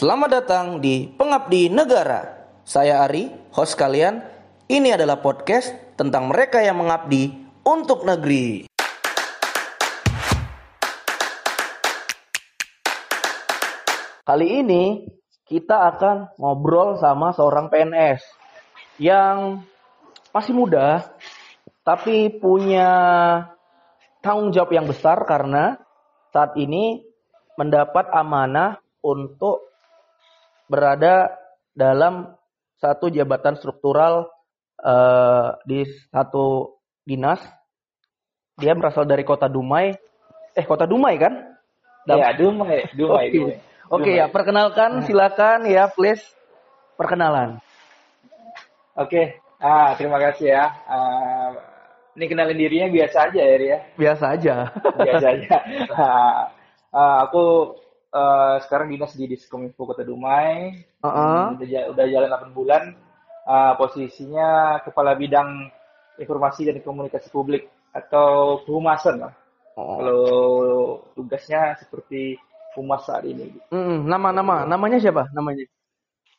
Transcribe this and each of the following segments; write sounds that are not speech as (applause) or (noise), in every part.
Selamat datang di Pengabdi Negara. Saya Ari, host kalian. Ini adalah podcast tentang mereka yang mengabdi untuk negeri. Kali ini kita akan ngobrol sama seorang PNS yang masih muda tapi punya tanggung jawab yang besar karena saat ini mendapat amanah untuk berada dalam satu jabatan struktural eh, di satu dinas. Dia berasal dari kota Dumai. Eh, kota Dumai kan? Dam- Ya, Dumai, Dumai, Oke. Dumai. Oke ya, perkenalkan silakan ya, please perkenalan. Oke, ah terima kasih ya. Ah, ini kenalin dirinya biasa aja ya, ya. Biasa aja. Biasa aja. (laughs) Ah, aku eh, sekarang dinas di Diskominfo Kota Dumai. Heeh. Hmm, udah, udah jalan 8 bulan. Ah, posisinya kepala bidang informasi dan komunikasi publik atau kehumasan lah. Oh. Kalau tugasnya seperti humas saat ini. Mm, nama-nama, namanya siapa? Namanya?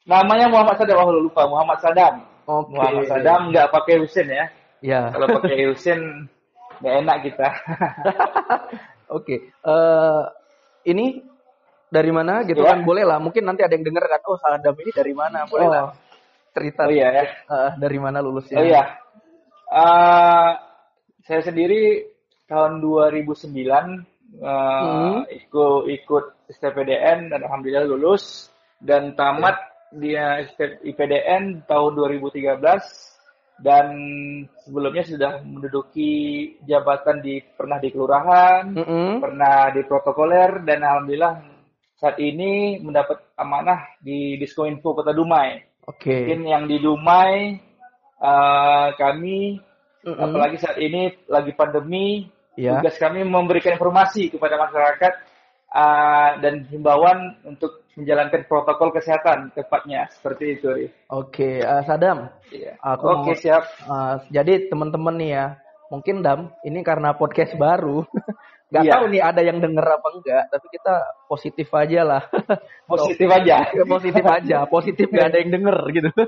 Namanya Muhammad Sadam, oh lupa Muhammad Sadam. Oke. Muhammad Sadam nggak pakai Husin ya. Ya. Kalau pakai (laughs) Husin nggak enak kita. Oke. Eh ini dari mana gitu Ya. kan? Boleh lah. Mungkin nanti ada yang denger kan. Oh, Sadam ini dari mana? Boleh Oh. lah. Cerita. Oh iya ya. eh, dari mana lulusnya? Oh iya. Eh, saya sendiri tahun 2009 eh, Hmm. ikut ikut STPDN dan alhamdulillah lulus dan tamat dia IPDN tahun 2013 dan sebelumnya sudah menduduki jabatan di pernah di kelurahan, Mm-mm. pernah di protokoler dan alhamdulillah saat ini mendapat amanah di Diskoinfo Kota Dumai. Oke. Mungkin yang di Dumai eh, kami Mm-mm. apalagi saat ini lagi pandemi, Ya. tugas kami memberikan informasi kepada masyarakat eh, dan himbauan untuk menjalankan protokol kesehatan tepatnya seperti itu. Ri. Oke, eh, Sadam. Iya. Aku Oke mau- siap. Eh, jadi teman-teman nih ya, mungkin Dam, ini karena podcast baru, (laughs) nggak Iya. tahu nih ada yang denger apa enggak, tapi kita positif aja lah. (laughs) Positif aja. (laughs) Positif aja, positif nggak ada yang denger gitu. (laughs)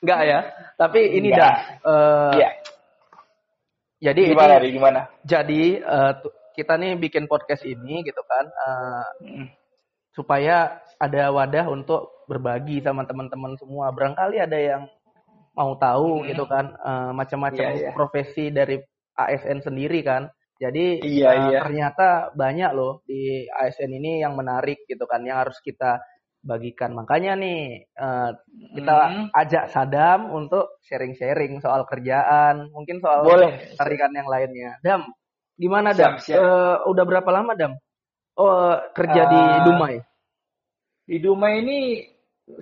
Enggak ya, tapi ini Nggak. dah. eh, Iya. Jadi Gimana, ini? Gimana? jadi eh, tu- kita nih bikin podcast ini gitu kan, eh, Mm. supaya ada wadah untuk berbagi sama teman-teman semua. Barangkali ada yang mau tahu Hmm. gitu kan eh, macam-macam Iya, iya. profesi dari ASN sendiri kan. Jadi Iya, eh, iya. ternyata banyak loh di ASN ini yang menarik gitu kan yang harus kita bagikan. Makanya nih eh, kita Hmm. ajak Sadam untuk sharing-sharing soal kerjaan, mungkin soal Boleh. tarikan yang lainnya. Dam, gimana Dam? Siap, siap. Eh, udah berapa lama Dam? Oh, kerja di Eh, Dumai. Di Dumai ini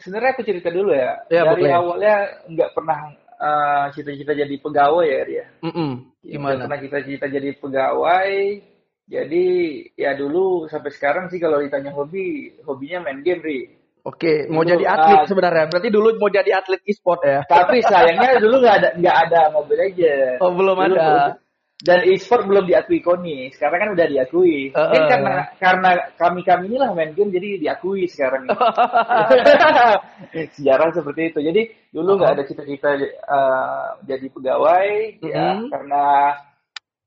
sebenarnya aku cerita dulu ya. Ya, Dari boleh. awalnya nggak pernah eh, cita-cita jadi pegawai ya, Ria. Mm-mm. Gimana? Karena kita cita jadi pegawai, jadi ya dulu sampai sekarang sih kalau ditanya hobi, hobinya main game, Ri. Oke, mau Dulu, jadi atlet ah, sebenarnya. Berarti dulu mau jadi atlet e-sport ya? Tapi sayangnya dulu nggak ada nggak ada Mobile Legends. Oh, belum Dulu- ada. Dan e-sport belum diakui Koni. Sekarang kan udah diakui. Mungkin Uh-uh. karena karena kami kami inilah main game jadi diakui sekarang. (laughs) Sejarah seperti itu. Jadi dulu nggak ada cita-cita eh, jadi pegawai, ya Mhm. karena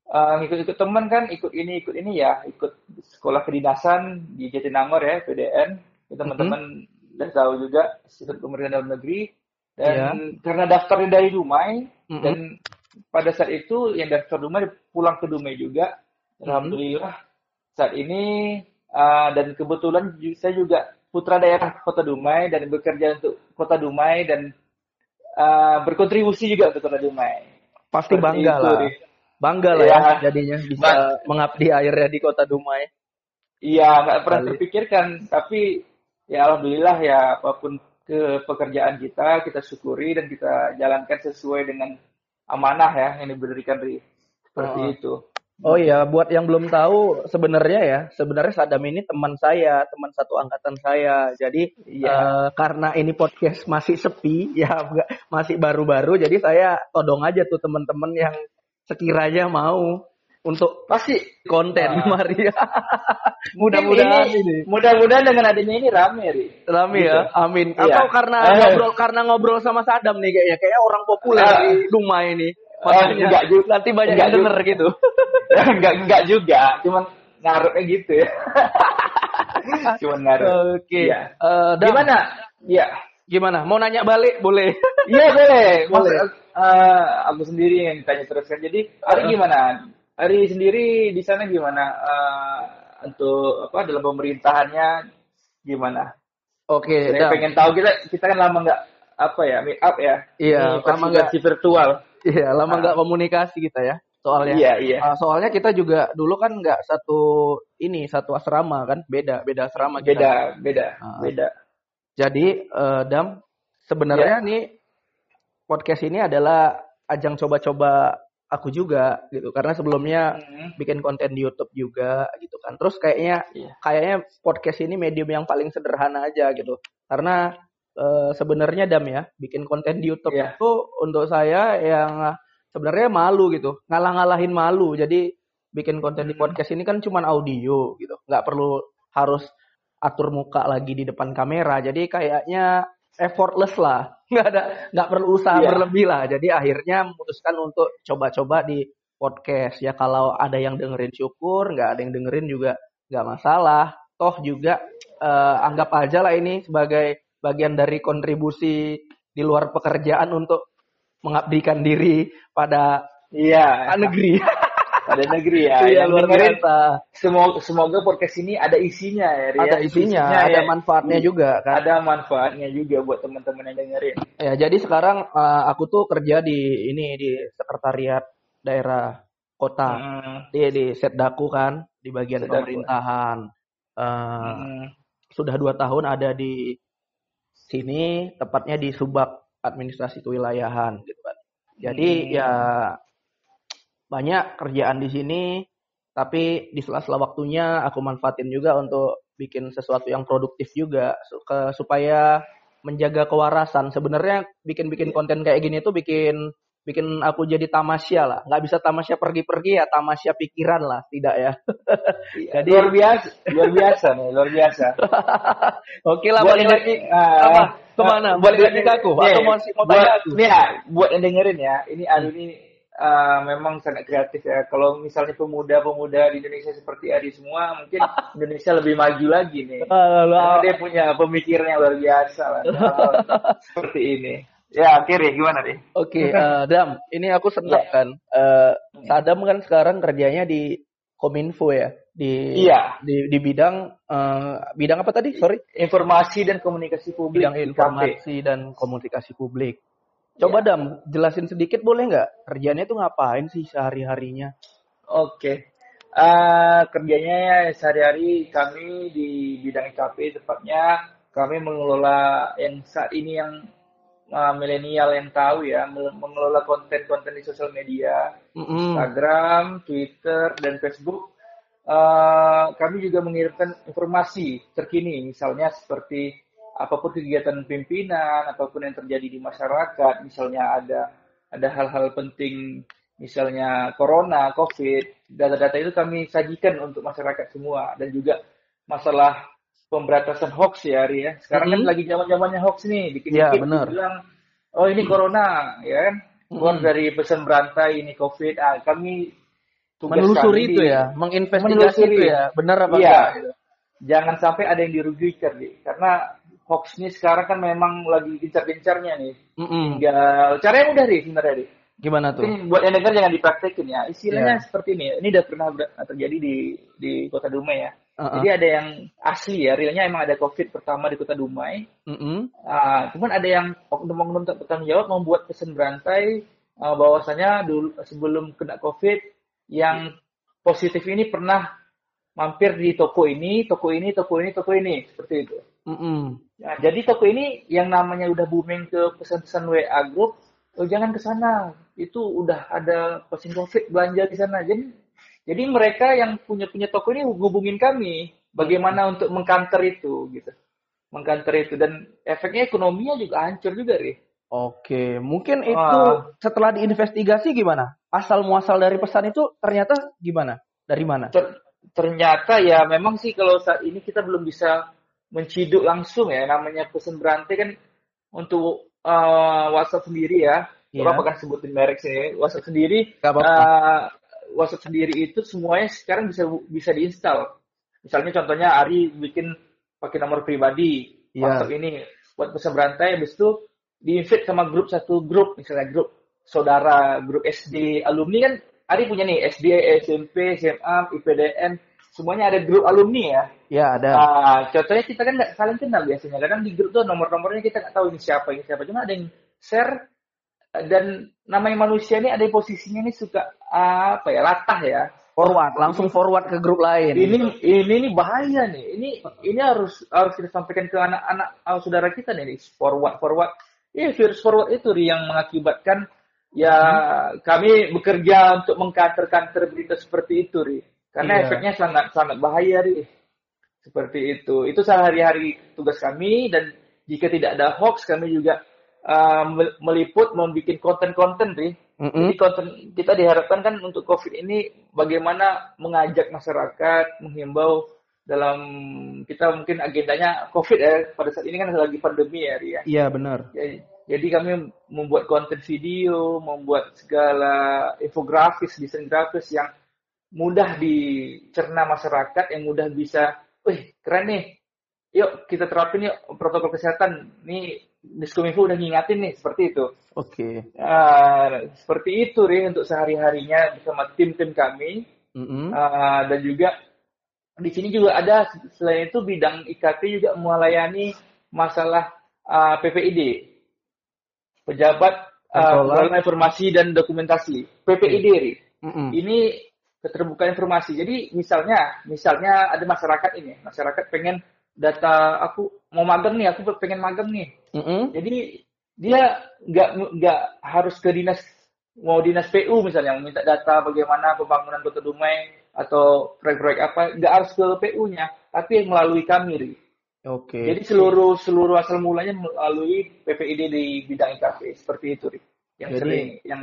eh, ngikut-ikut teman kan, ikut ini ikut ini ya, ikut sekolah kedinasan di Jatinangor ya, PDN. Ya, Teman-teman udah tahu juga sistem pemerintahan dalam negeri. Dan karena daftarnya dari Dumai, Mhm. dan pada saat itu yang daftar Dumai pulang ke Dumai juga. Mhm. Alhamdulillah saat ini uh, dan kebetulan saya juga putra daerah Kota Dumai dan bekerja untuk Kota Dumai dan uh, berkontribusi juga untuk Kota Dumai. Pasti Seperti bangga itu, lah. Bangga lah Iya. ya jadinya bisa Bang- mengabdi akhirnya di kota Dumai. Iya, nggak pernah Kali. terpikirkan, tapi ya alhamdulillah ya apa pun ke pekerjaan kita kita syukuri dan kita jalankan sesuai dengan amanah ya yang diberikan Ri. Seperti Oh. itu. Oh iya, buat yang belum tahu sebenarnya ya, sebenarnya Sadam ini teman saya, teman satu angkatan saya. Jadi Iya. eh, karena ini podcast masih sepi, (laughs) ya masih baru-baru, jadi saya todong aja tuh teman-teman yang sekiranya mau untuk Pasti konten Ah. Maria. (laughs) Mudah-mudahan ini- ini. Mudah-mudahan dengan adanya ini rame, Ri. Rame Gitu. ya, amin. Iya. Atau karena Eh. ngobrol karena ngobrol sama Sadam nih kayaknya, kayak orang populer Ah. di rumah ini. Ah, Makanya enggak juga. nanti banyak Enggak yang denger gitu. (laughs) enggak enggak juga, cuman ngaruhnya gitu ya. (laughs) cuman ngaruh. Oke. Iya. Eh, Dam, Gimana? Iya. Gimana? Mau nanya balik? Boleh. Iya boleh. Boleh. Mas, eh, aku sendiri yang tanya terus kan. Jadi Ari Uh. gimana? Ari sendiri di sana gimana? Eh, untuk apa dalam pemerintahannya gimana? Oke, Saya Dam. pengen tahu kita kita kan lama nggak apa ya meet up ya. Iya, Ini lama nggak- versi virtual. Iya, lama Ah. nggak komunikasi kita ya. Soalnya. Iya iya. Ah, soalnya kita juga dulu kan nggak satu ini satu asrama kan, beda beda asrama kita. Beda beda Ah. beda. Jadi eh, Dam, sebenarnya Iya. nih podcast ini adalah ajang coba-coba aku juga gitu. Karena sebelumnya Hmm. bikin konten di YouTube juga gitu kan. Terus kayaknya Iya. kayaknya podcast ini medium yang paling sederhana aja gitu. Karena eh, sebenarnya Dam ya, bikin konten di YouTube Iya. itu untuk saya yang sebenarnya malu gitu. Ngalah-ngalahin malu. Jadi bikin konten di Hmm. podcast ini kan cuman audio gitu. nggak perlu harus atur muka lagi di depan kamera. Jadi kayaknya effortless lah. (laughs) nggak ada nggak perlu usaha Iya. berlebih lah. Jadi akhirnya memutuskan untuk coba-coba di podcast ya kalau ada yang dengerin syukur nggak ada yang dengerin juga nggak masalah toh juga eh, anggap aja lah ini sebagai bagian dari kontribusi di luar pekerjaan untuk mengabdikan diri pada Iya. negeri (laughs) Ada negeri ya. Iya, Yang luar biasa Semoga, semoga podcast ini ada isinya ya. Ria. ada isinya ada ya. manfaatnya juga kan Ada manfaatnya juga buat teman-teman yang dengerin. ya jadi sekarang eh, aku tuh kerja di ini di sekretariat daerah kota Hmm. di di Setdaku kan di bagian Setdaku. pemerintahan Eh, Hmm. sudah dua tahun ada di sini tepatnya di Subak administrasi kewilayahan gitu kan jadi Hmm. ya banyak kerjaan di sini tapi di sela-sela waktunya aku manfaatin juga untuk bikin sesuatu yang produktif juga supaya menjaga kewarasan sebenarnya bikin-bikin konten kayak gini tuh bikin bikin aku jadi tamasya lah nggak bisa tamasya pergi-pergi ya tamasya pikiran lah tidak ya (laughs) Iya, Jadi- luar biasa, luar biasa nih, luar biasa. (laughs) oke lah balik lagi apa? ah, Ke mana? buat Balik lagi ke aku? nih, Atau mau- mau buat, tanya aku? nih ya, buat yang dengerin ya, ini Adu ini ah, memang sangat kreatif ya. Kalau misalnya pemuda-pemuda di Indonesia seperti Adi semua, mungkin Indonesia lebih maju lagi nih. Karena dia punya pemikiran yang luar biasa lah. hal seperti ini. Ya, akhirnya gimana nih? Oke, eh, Dam, ini aku senang kan. Eh, Sadam kan sekarang kerjanya di Kominfo ya, di Iya. di, di bidang eh, bidang apa tadi? Sorry, Informasi dan komunikasi publik bidang informasi dan komunikasi publik. Coba Dam, jelasin sedikit boleh nggak? Kerjanya tuh ngapain sih sehari-harinya? Oke. Eh, kerjanya ya sehari-hari kami di bidang IKP tepatnya kami mengelola yang saat ini yang eh, milenial yang tahu ya mengelola konten-konten di sosial media Mm-mm. Instagram, Twitter dan Facebook. Eh, kami juga mengirimkan informasi terkini misalnya seperti apa pun kegiatan pimpinan apa pun yang terjadi di masyarakat misalnya ada ada hal-hal penting misalnya corona, covid, data-data itu kami sajikan untuk masyarakat semua dan juga masalah pemberantasan hoax ya Ari ya. Sekarang kan Mhm. lagi zaman-zamannya hoax nih, dikit-dikit benar. bilang oh ini corona ya kan. Keluar Mhm. dari pesan berantai ini covid. Ah, kami Menelusuri itu di- ya, menginvestigasi itu ya, benar apa Iya. enggak? Jangan sampai ada yang dirugikan nih, karena hoax ini sekarang kan memang lagi gencar-gencarnya nih. Mm-mm. Tinggal caranya mudah nih sebenarnya nih. Gimana tuh? Mungkin buat yang dengar jangan dipraktekin ya. Istilahnya Iya. seperti ini. Ini udah pernah terjadi di di Kota Dumai ya. Uh-uh. Jadi ada yang asli ya, realnya emang ada COVID pertama di Kota Dumai. Mm-mm. Ah, cuman ada yang oknum-oknum tak bertanggung jawab membuat pesan berantai ah, bahwasanya dulu sebelum kena COVID yang positif ini pernah mampir di toko ini, toko ini, toko ini, toko ini, seperti itu. Mm-mm. Nah, jadi toko ini yang namanya udah booming ke pesan-pesan WA grup, oh jangan ke sana. Itu udah ada pasien COVID belanja di sana. Jadi jadi mereka yang punya punya toko ini hubungin kami bagaimana untuk mengkanter itu gitu. Mengkanter itu dan efeknya ekonominya juga hancur juga, Ri. Oke, mungkin itu setelah diinvestigasi gimana? Asal muasal dari pesan itu ternyata gimana? Dari mana? Ter ternyata ya memang sih kalau saat ini kita belum bisa menciduk langsung ya namanya pesan berantai kan untuk uh, WhatsApp sendiri ya. Yeah. Bapak kan sebutin merek sih. WhatsApp sendiri uh, WhatsApp sendiri itu semuanya sekarang bisa bisa diinstal. Misalnya contohnya Ari bikin pakai nomor pribadi yeah. WhatsApp ini buat pesan berantai habis itu di-invite sama grup satu grup misalnya grup saudara, grup SD, alumni kan Ari punya nih SD, SMP, SMA, IPDN, semuanya ada grup alumni ya. Ya ada. Uh, contohnya kita kan nggak saling kenal biasanya. Kadang di grup tuh nomor-nomornya kita nggak tahu ini siapa ini siapa. Cuma ada yang share dan namanya manusia ini ada yang posisinya ini suka uh, apa ya latah ya. Forward, langsung forward ke grup lain. Ini ini ini bahaya nih. Ini ini harus harus kita sampaikan ke anak-anak saudara kita nih. Forward forward. Iya virus forward itu yang mengakibatkan ya hmm. kami bekerja untuk mengkanter-kanter berita seperti itu, Ri. Karena iya. efeknya sangat sangat bahaya, Ri. Seperti itu. Itu sehari-hari tugas kami dan jika tidak ada hoax kami juga uh, meliput membuat konten-konten, Ri. Mm -hmm. Jadi konten kita diharapkan kan untuk COVID ini bagaimana mengajak masyarakat, menghimbau dalam kita mungkin agendanya COVID ya pada saat ini kan lagi pandemi ya Ria. Iya benar. Jadi, jadi kami membuat konten video, membuat segala infografis, desain grafis yang mudah dicerna masyarakat, yang mudah bisa, wih keren nih, yuk kita terapin yuk protokol kesehatan. Nih Diskominfo udah ngingatin nih seperti itu. Oke. Okay. Uh, seperti itu nih untuk sehari-harinya bersama tim-tim kami mm -hmm. uh, dan juga di sini juga ada selain itu bidang IKT juga melayani masalah uh, PPID pejabat uh, informasi dan dokumentasi PPID mm -hmm. ini keterbukaan informasi jadi misalnya misalnya ada masyarakat ini masyarakat pengen data aku mau magang nih aku pengen magang nih mm -hmm. jadi dia nggak nggak harus ke dinas mau dinas PU misalnya minta data bagaimana pembangunan kota Dumai atau proyek-proyek apa nggak harus ke PU-nya tapi melalui kami. Oke. Jadi seluruh seluruh asal mulanya melalui PPID di bidang IKP seperti itu, yang jadi, sering yang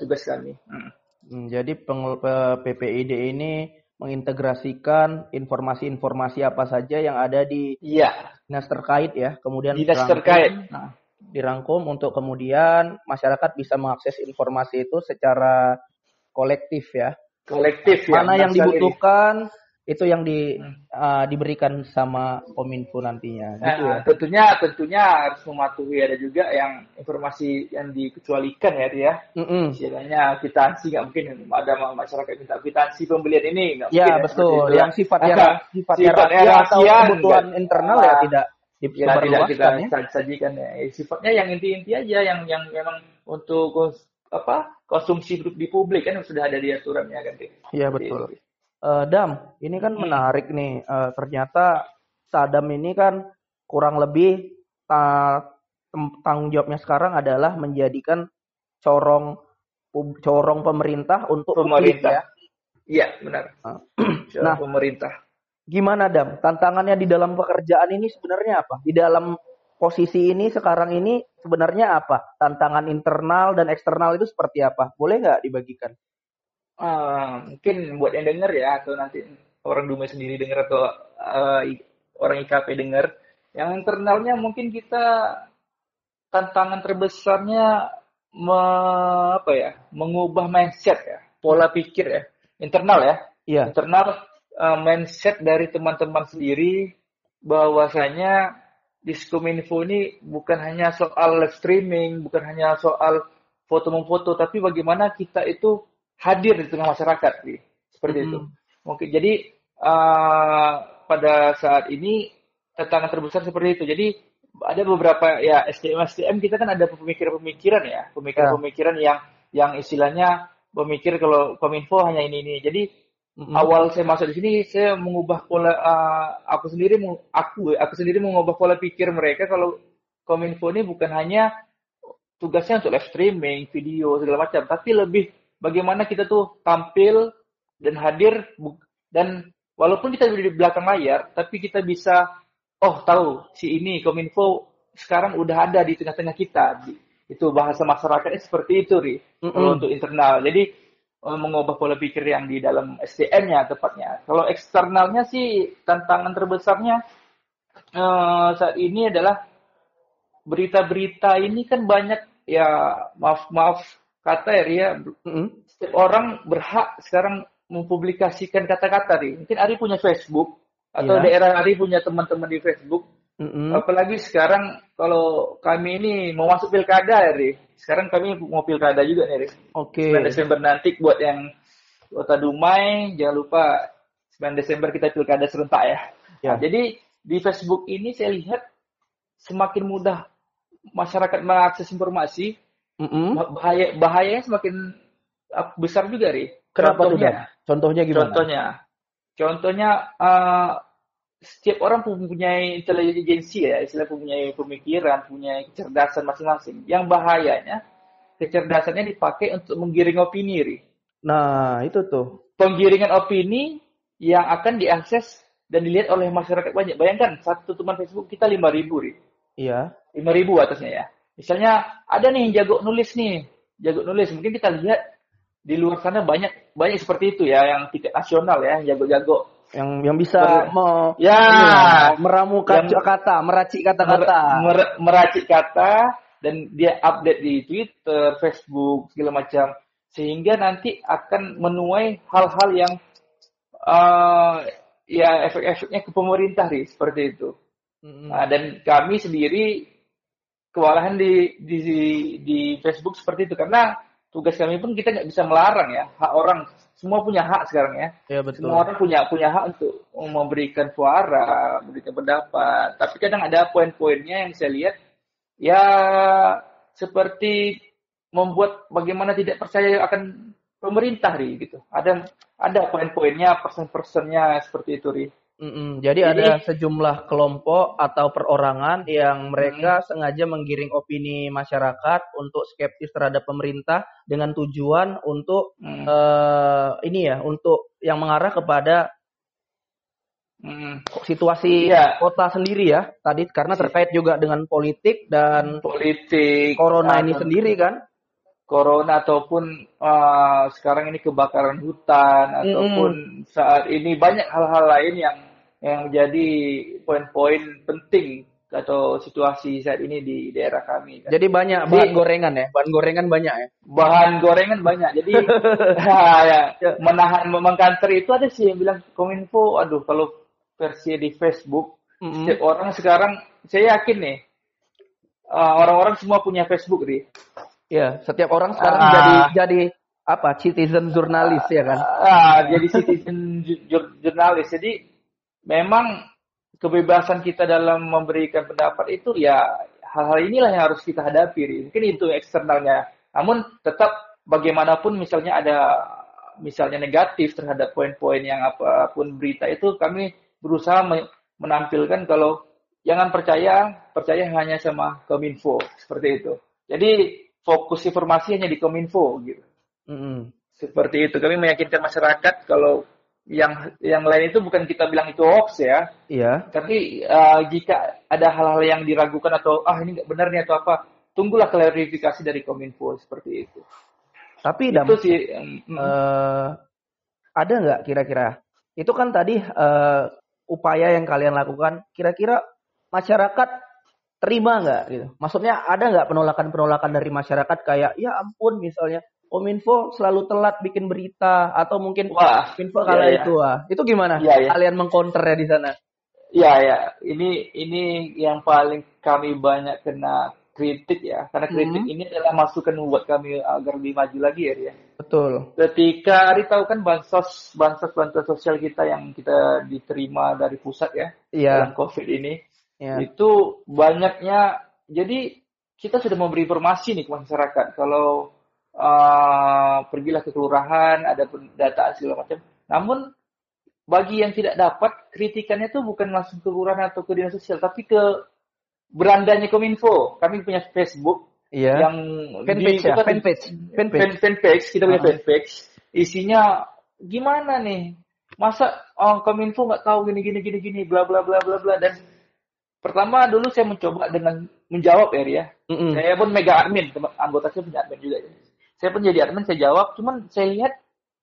tugas kami. Hmm. Hmm jadi PPID ini mengintegrasikan informasi-informasi apa saja yang ada di ya. dinas terkait ya, kemudian dinas terkait. Nah, dirangkum untuk kemudian masyarakat bisa mengakses informasi itu secara kolektif ya. Kolektif ya. Mana yang dibutuhkan ini itu yang di uh, diberikan sama kominfo nantinya gitu nah, ya. tentunya tentunya harus mematuhi ada juga yang informasi yang dikecualikan ya dia mm -mm. istilahnya kwitansi nggak mungkin ada masyarakat minta kwitansi pembelian ini nggak ya, mungkin betul ya, yang sifatnya sifatnya sifatnya rahasia atau kebutuhan enggak. internal ya tidak ya, tidak kita ya. sajikan ya. ya sifatnya yang inti-inti aja yang yang memang untuk apa konsumsi di publik kan sudah ada di aturannya kan iya betul uh, Dam, ini kan hmm. menarik nih. Uh, ternyata Sadam ini kan kurang lebih ta tanggung jawabnya sekarang adalah menjadikan corong corong pemerintah untuk pemerintah. ya. Iya, benar. (clears throat) nah, pemerintah. Gimana Dam? Tantangannya di dalam pekerjaan ini sebenarnya apa? Di dalam posisi ini sekarang ini sebenarnya apa? Tantangan internal dan eksternal itu seperti apa? Boleh nggak dibagikan? Uh, mungkin buat yang denger ya atau nanti orang Dume sendiri denger atau uh, orang IKP denger yang internalnya mungkin kita tantangan terbesarnya me, apa ya mengubah mindset ya pola pikir ya internal ya yeah. internal uh, mindset dari teman-teman sendiri bahwasanya Diskominfo ini bukan hanya soal live streaming, bukan hanya soal foto memfoto, tapi bagaimana kita itu hadir di tengah masyarakat, gitu. seperti mm -hmm. itu. Mungkin jadi uh, pada saat ini tantangan terbesar seperti itu. Jadi ada beberapa ya SDM SDM kita kan ada pemikiran-pemikiran ya, pemikiran-pemikiran yang yang istilahnya pemikir kalau kominfo hanya ini ini. Jadi mm-hmm. awal saya masuk di sini saya mengubah pola uh, aku sendiri aku aku sendiri mengubah pola pikir mereka kalau kominfo ini bukan hanya tugasnya untuk live streaming, video segala macam, tapi lebih bagaimana kita tuh tampil dan hadir dan walaupun kita di belakang layar tapi kita bisa oh tahu si ini kominfo sekarang udah ada di tengah-tengah kita itu bahasa masyarakatnya seperti itu, Ri. Mm-mm. Kalau untuk internal. Jadi eh, mengubah pola pikir yang di dalam SDM-nya tepatnya. Kalau eksternalnya sih tantangan terbesarnya eh, saat ini adalah berita-berita ini kan banyak ya maaf maaf kata ya Ria setiap orang berhak sekarang mempublikasikan kata-kata nih. Mungkin Ari punya Facebook atau Iya. daerah Ari punya teman-teman di Facebook. Mm-mm. Apalagi sekarang kalau kami ini mau masuk pilkada ya Ri. Sekarang kami mau pilkada juga nih Ri. Oke. 9 Desember nanti buat yang Kota Dumai, jangan lupa 9 Desember kita pilkada serentak ya. Ya. Nah, jadi di Facebook ini saya lihat semakin mudah masyarakat mengakses informasi, Bah- bahaya bahayanya semakin besar juga, Ri. Kenapa tuh, Contohnya, Dan? Contohnya gimana? contohnya, contohnya uh, setiap orang mempunyai intelijensi ya, istilah mempunyai pemikiran, punya kecerdasan masing-masing. Yang bahayanya kecerdasannya dipakai untuk menggiring opini, Ri. Nah, itu tuh. Penggiringan opini yang akan diakses dan dilihat oleh masyarakat banyak. Bayangkan satu teman Facebook kita 5000, Ri. Iya. 5000 atasnya ya. Misalnya ada nih yang jago nulis nih, jago nulis. Mungkin kita lihat di luar sana banyak banyak seperti itu ya yang tingkat nasional ya, yang jago-jago. Yang yang bisa me- Ya, iya, meramu kata, meracik kata-kata. mer- mer- meracik kata dan dia update di Twitter, Facebook segala macam sehingga nanti akan menuai hal-hal yang eh, ya efek-efeknya ke pemerintah nih seperti itu. Mm-mm. Nah, dan kami sendiri kewalahan di, di di Facebook seperti itu. Karena tugas kami pun kita nggak bisa melarang ya hak orang. Semua punya hak sekarang ya. Ya betul. semua orang punya punya hak untuk memberikan suara memberikan pendapat. Tapi kadang ada poin-poinnya yang saya lihat ya seperti membuat bagaimana tidak percaya akan pemerintah ri gitu. Ada ada poin-poinnya persen-persennya seperti itu ri Mm-mm. Jadi, Jadi- ada sejumlah kelompok atau perorangan yang mereka Hmm. sengaja menggiring opini masyarakat untuk skeptis terhadap pemerintah dengan tujuan untuk Hmm. eh, ini ya, untuk yang mengarah kepada Hmm. situasi Iya. kota sendiri ya. Tadi karena terkait juga dengan politik dan politik corona ini sendiri kan. corona ataupun uh, sekarang ini kebakaran hutan ataupun saat ini banyak hal-hal lain yang yang menjadi poin-poin penting atau situasi saat ini di daerah kami. kan. Jadi banyak Jadi- bahan gorengan ya, bahan gorengan banyak ya. Bahan gorengan banyak. Jadi (laughs) (laughs) ya, menahan mengkanter itu ada sih yang bilang kominfo, aduh kalau versi di Facebook Mm-mm. setiap orang sekarang saya yakin nih uh, orang-orang semua punya Facebook nih. Ya, setiap orang sekarang Ah. jadi jadi apa? Citizen jurnalis ya kan. ah, jadi citizen ju- jur- jurnalis. Jadi memang kebebasan kita dalam memberikan pendapat itu ya hal-hal inilah yang harus kita hadapi. Mungkin itu eksternalnya. Namun tetap bagaimanapun misalnya ada misalnya negatif terhadap poin-poin yang apa pun berita itu kami berusaha me- menampilkan kalau jangan percaya percaya hanya sama Kominfo seperti itu. Jadi fokus informasi hanya di Kominfo gitu Mm-mm. seperti itu kami meyakinkan masyarakat kalau yang yang lain itu bukan kita bilang itu hoax ya Iya. tapi eh, jika ada hal-hal yang diragukan atau ah ini nggak benar nih atau apa tunggulah klarifikasi dari kominfo seperti itu Tapi itu sih mm, eh, ada nggak kira-kira? Itu kan tadi eh, upaya yang kalian lakukan. Kira-kira masyarakat terima nggak gitu? Maksudnya ada nggak penolakan-penolakan dari masyarakat kayak ya ampun misalnya Kominfo selalu telat bikin berita atau mungkin wah Kominfo Iya, kala iya. itu ah. Itu gimana? Iya, iya. Kalian mengcounternya di sana? ya ya ini ini yang paling kami banyak kena kritik ya karena kritik Mhm. ini adalah masukan buat kami agar lebih maju lagi ya Ria. Betul. ketika Ari tahu kan bansos bansos bantuan sosial kita yang kita diterima dari pusat ya Iya. dalam COVID ini Iya. itu banyaknya jadi kita sudah memberi informasi nih ke masyarakat kalau uh, pergilah ke kelurahan ada data segala macam namun bagi yang tidak dapat kritikannya tuh bukan langsung ke kelurahan atau ke dinas sosial tapi ke berandanya Kominfo kami punya Facebook Iya. yang Fanpage di- ya, bukan- fanpage. Fanpage. fan- fanpage kita punya Ah. fanpage isinya gimana nih masa oh, kominfo nggak tahu gini gini gini gini bla bla bla bla bla dan pertama dulu saya mencoba dengan menjawab ya Ria. Mm -mm. Saya pun mega admin, anggota saya punya admin juga. Saya pun jadi admin, saya jawab. Cuman saya lihat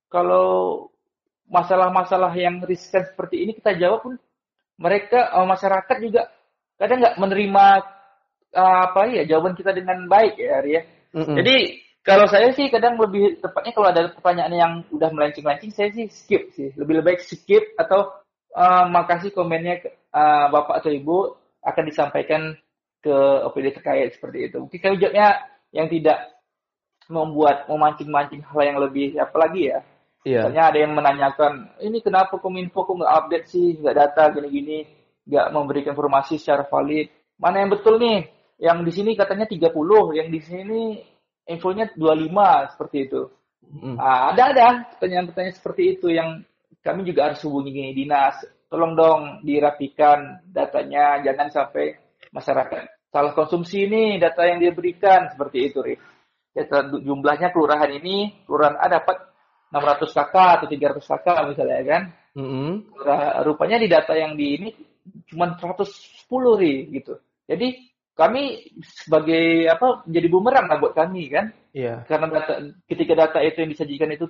kalau masalah-masalah yang riskan seperti ini kita jawab pun mereka uh, masyarakat juga kadang nggak menerima uh, apa ya jawaban kita dengan baik ya Ria. Mm -mm. Jadi kalau saya sih kadang lebih tepatnya kalau ada pertanyaan yang udah melenceng-lenceng saya sih skip sih. Lebih lebih skip atau uh, makasih komennya uh, Bapak atau Ibu akan disampaikan ke OPD terkait seperti itu. Mungkin saya jawabnya yang tidak membuat memancing-mancing hal yang lebih apa lagi ya. Iya. Misalnya ada yang menanyakan, ini kenapa Kominfo kok nggak update sih, nggak data gini-gini, nggak memberikan informasi secara valid. Mana yang betul nih? Yang di sini katanya 30, yang di sini infonya 25 seperti itu. Hmm. Nah, ada ada pertanyaan-pertanyaan seperti itu yang kami juga harus hubungi dinas. Tolong dong dirapikan datanya, jangan sampai masyarakat salah konsumsi ini data yang dia berikan seperti itu, Rif. Data jumlahnya kelurahan ini, kelurahan A dapat 600 kakak atau 300 kakak misalnya kan. Mm -hmm. Rupanya di data yang di ini cuma 110 ri gitu. Jadi kami sebagai apa jadi bumerang lah buat kami kan. Iya. Karena data, ketika data itu yang disajikan itu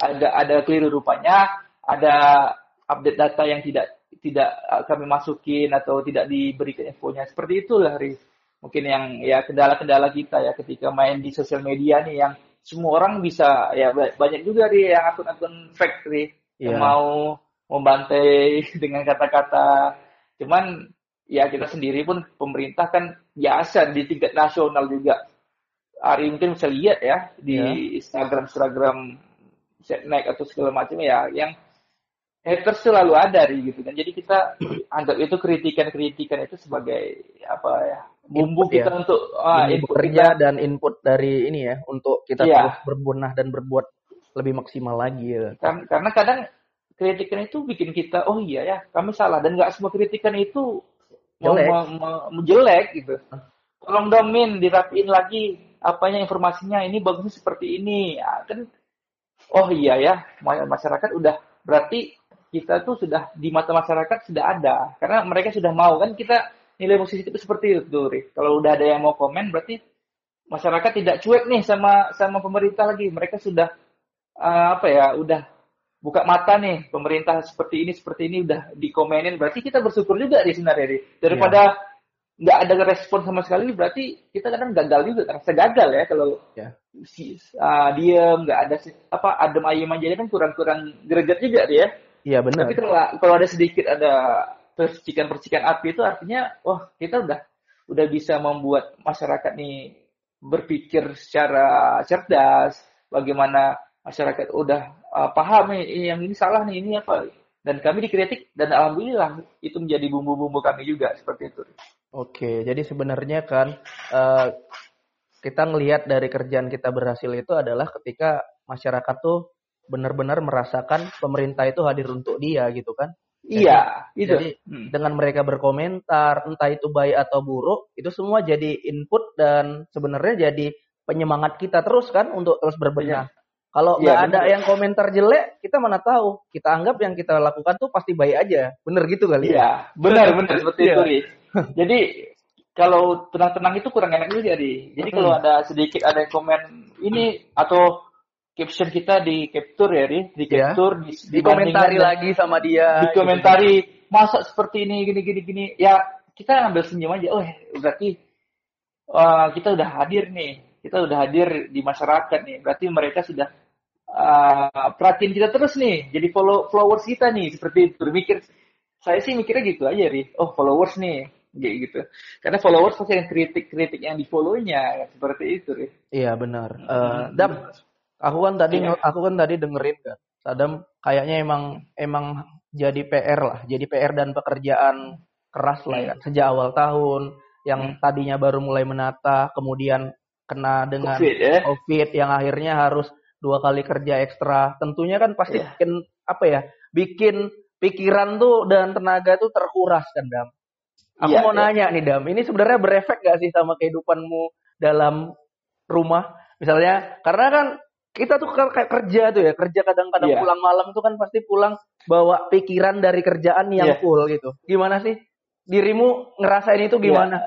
ada ada keliru rupanya, ada update data yang tidak tidak uh, kami masukin atau tidak diberikan infonya. Seperti itulah, Riz. Mungkin yang ya kendala-kendala kita ya ketika main di sosial media nih yang semua orang bisa ya banyak juga nih yang akun-akun fake nih yeah. yang iya. mau membantai (laughs) dengan kata-kata. Cuman ya kita sendiri pun pemerintah kan biasa di tingkat nasional juga. Hari mungkin bisa lihat ya di yeah. Instagram Instagram setnek atau segala macam ya yang haters selalu ada gitu kan. Jadi kita (clears throat) anggap itu kritikan-kritikan itu sebagai apa ya bumbu input kita ya. untuk ah, input kerja kita. dan input dari ini ya untuk kita ya. terus berbenah dan berbuat lebih maksimal lagi ya. Karena, karena kadang kritikan itu bikin kita oh iya ya kami salah dan nggak semua kritikan itu jelek, mau, jelek gitu. Tolong dong Min dirapiin lagi apanya informasinya ini bagusnya seperti ini ya kan oh iya ya masyarakat udah berarti kita tuh sudah di mata masyarakat sudah ada karena mereka sudah mau kan kita nilai musisi itu seperti itu Rik. kalau udah ada yang mau komen berarti masyarakat tidak cuek nih sama sama pemerintah lagi mereka sudah uh, apa ya udah buka mata nih pemerintah seperti ini seperti ini udah dikomenin berarti kita bersyukur juga di sini daripada iya. nggak yeah. ada respon sama sekali berarti kita kadang gagal juga karena gagal ya kalau yeah. si, uh, diem nggak ada apa adem ayem aja kan kurang-kurang greget juga dia Iya benar. Tapi kalau kalau ada sedikit ada percikan-percikan api itu artinya wah kita udah udah bisa membuat masyarakat nih berpikir secara cerdas bagaimana masyarakat udah uh, paham yang ini salah nih ini apa dan kami dikritik dan alhamdulillah itu menjadi bumbu-bumbu kami juga seperti itu. Oke, jadi sebenarnya kan uh, kita ngelihat dari kerjaan kita berhasil itu adalah ketika masyarakat tuh benar-benar merasakan pemerintah itu hadir untuk dia gitu kan. Iya, itu. Jadi hmm. dengan mereka berkomentar, entah itu baik atau buruk, itu semua jadi input dan sebenarnya jadi penyemangat kita terus kan untuk terus berbenah. Ya. Kalau iya, nggak ya, ada yang komentar jelek, kita mana tahu. Kita anggap yang kita lakukan tuh pasti baik aja. Bener gitu kali ya? Iya, benar benar (laughs) seperti itu, Ri. Jadi kalau tenang-tenang itu kurang enak juga, Ri. Jadi kalau ada sedikit ada yang komen ini atau caption kita di capture ya, di, di iya. capture, ya. di, di komentari lagi sama dia. Di komentari, gitu. masa seperti ini, gini, gini, gini. Ya, kita ambil senyum aja. Oh, berarti uh, kita udah hadir nih. Kita udah hadir di masyarakat nih. Berarti mereka sudah uh, perhatiin kita terus nih. Jadi follow followers kita nih. Seperti itu. Berpikir, saya sih mikirnya gitu aja, Ri. Oh, followers nih kayak gitu. Karena followers pasti yang kritik-kritik yang di follow-nya seperti itu, Ri. Iya benar. Uh, Dap, Aku kan tadi iya. aku kan tadi dengerin kan. Sadam kayaknya emang emang jadi PR lah, jadi PR dan pekerjaan keras lah ya. Hmm. Sejak awal tahun yang hmm. tadinya baru mulai menata, kemudian kena dengan COVID, ya? COVID yang akhirnya harus dua kali kerja ekstra. Tentunya kan pasti yeah. bikin apa ya? Bikin pikiran tuh dan tenaga tuh terkuras kan, Dam. Aku yeah, mau yeah. nanya nih, Dam. Ini sebenarnya berefek gak sih sama kehidupanmu dalam rumah? Misalnya, karena kan kita tuh kayak kerja tuh ya kerja kadang-kadang yeah. pulang malam tuh kan pasti pulang bawa pikiran dari kerjaan yang yeah. full gitu gimana sih dirimu ngerasain itu gimana?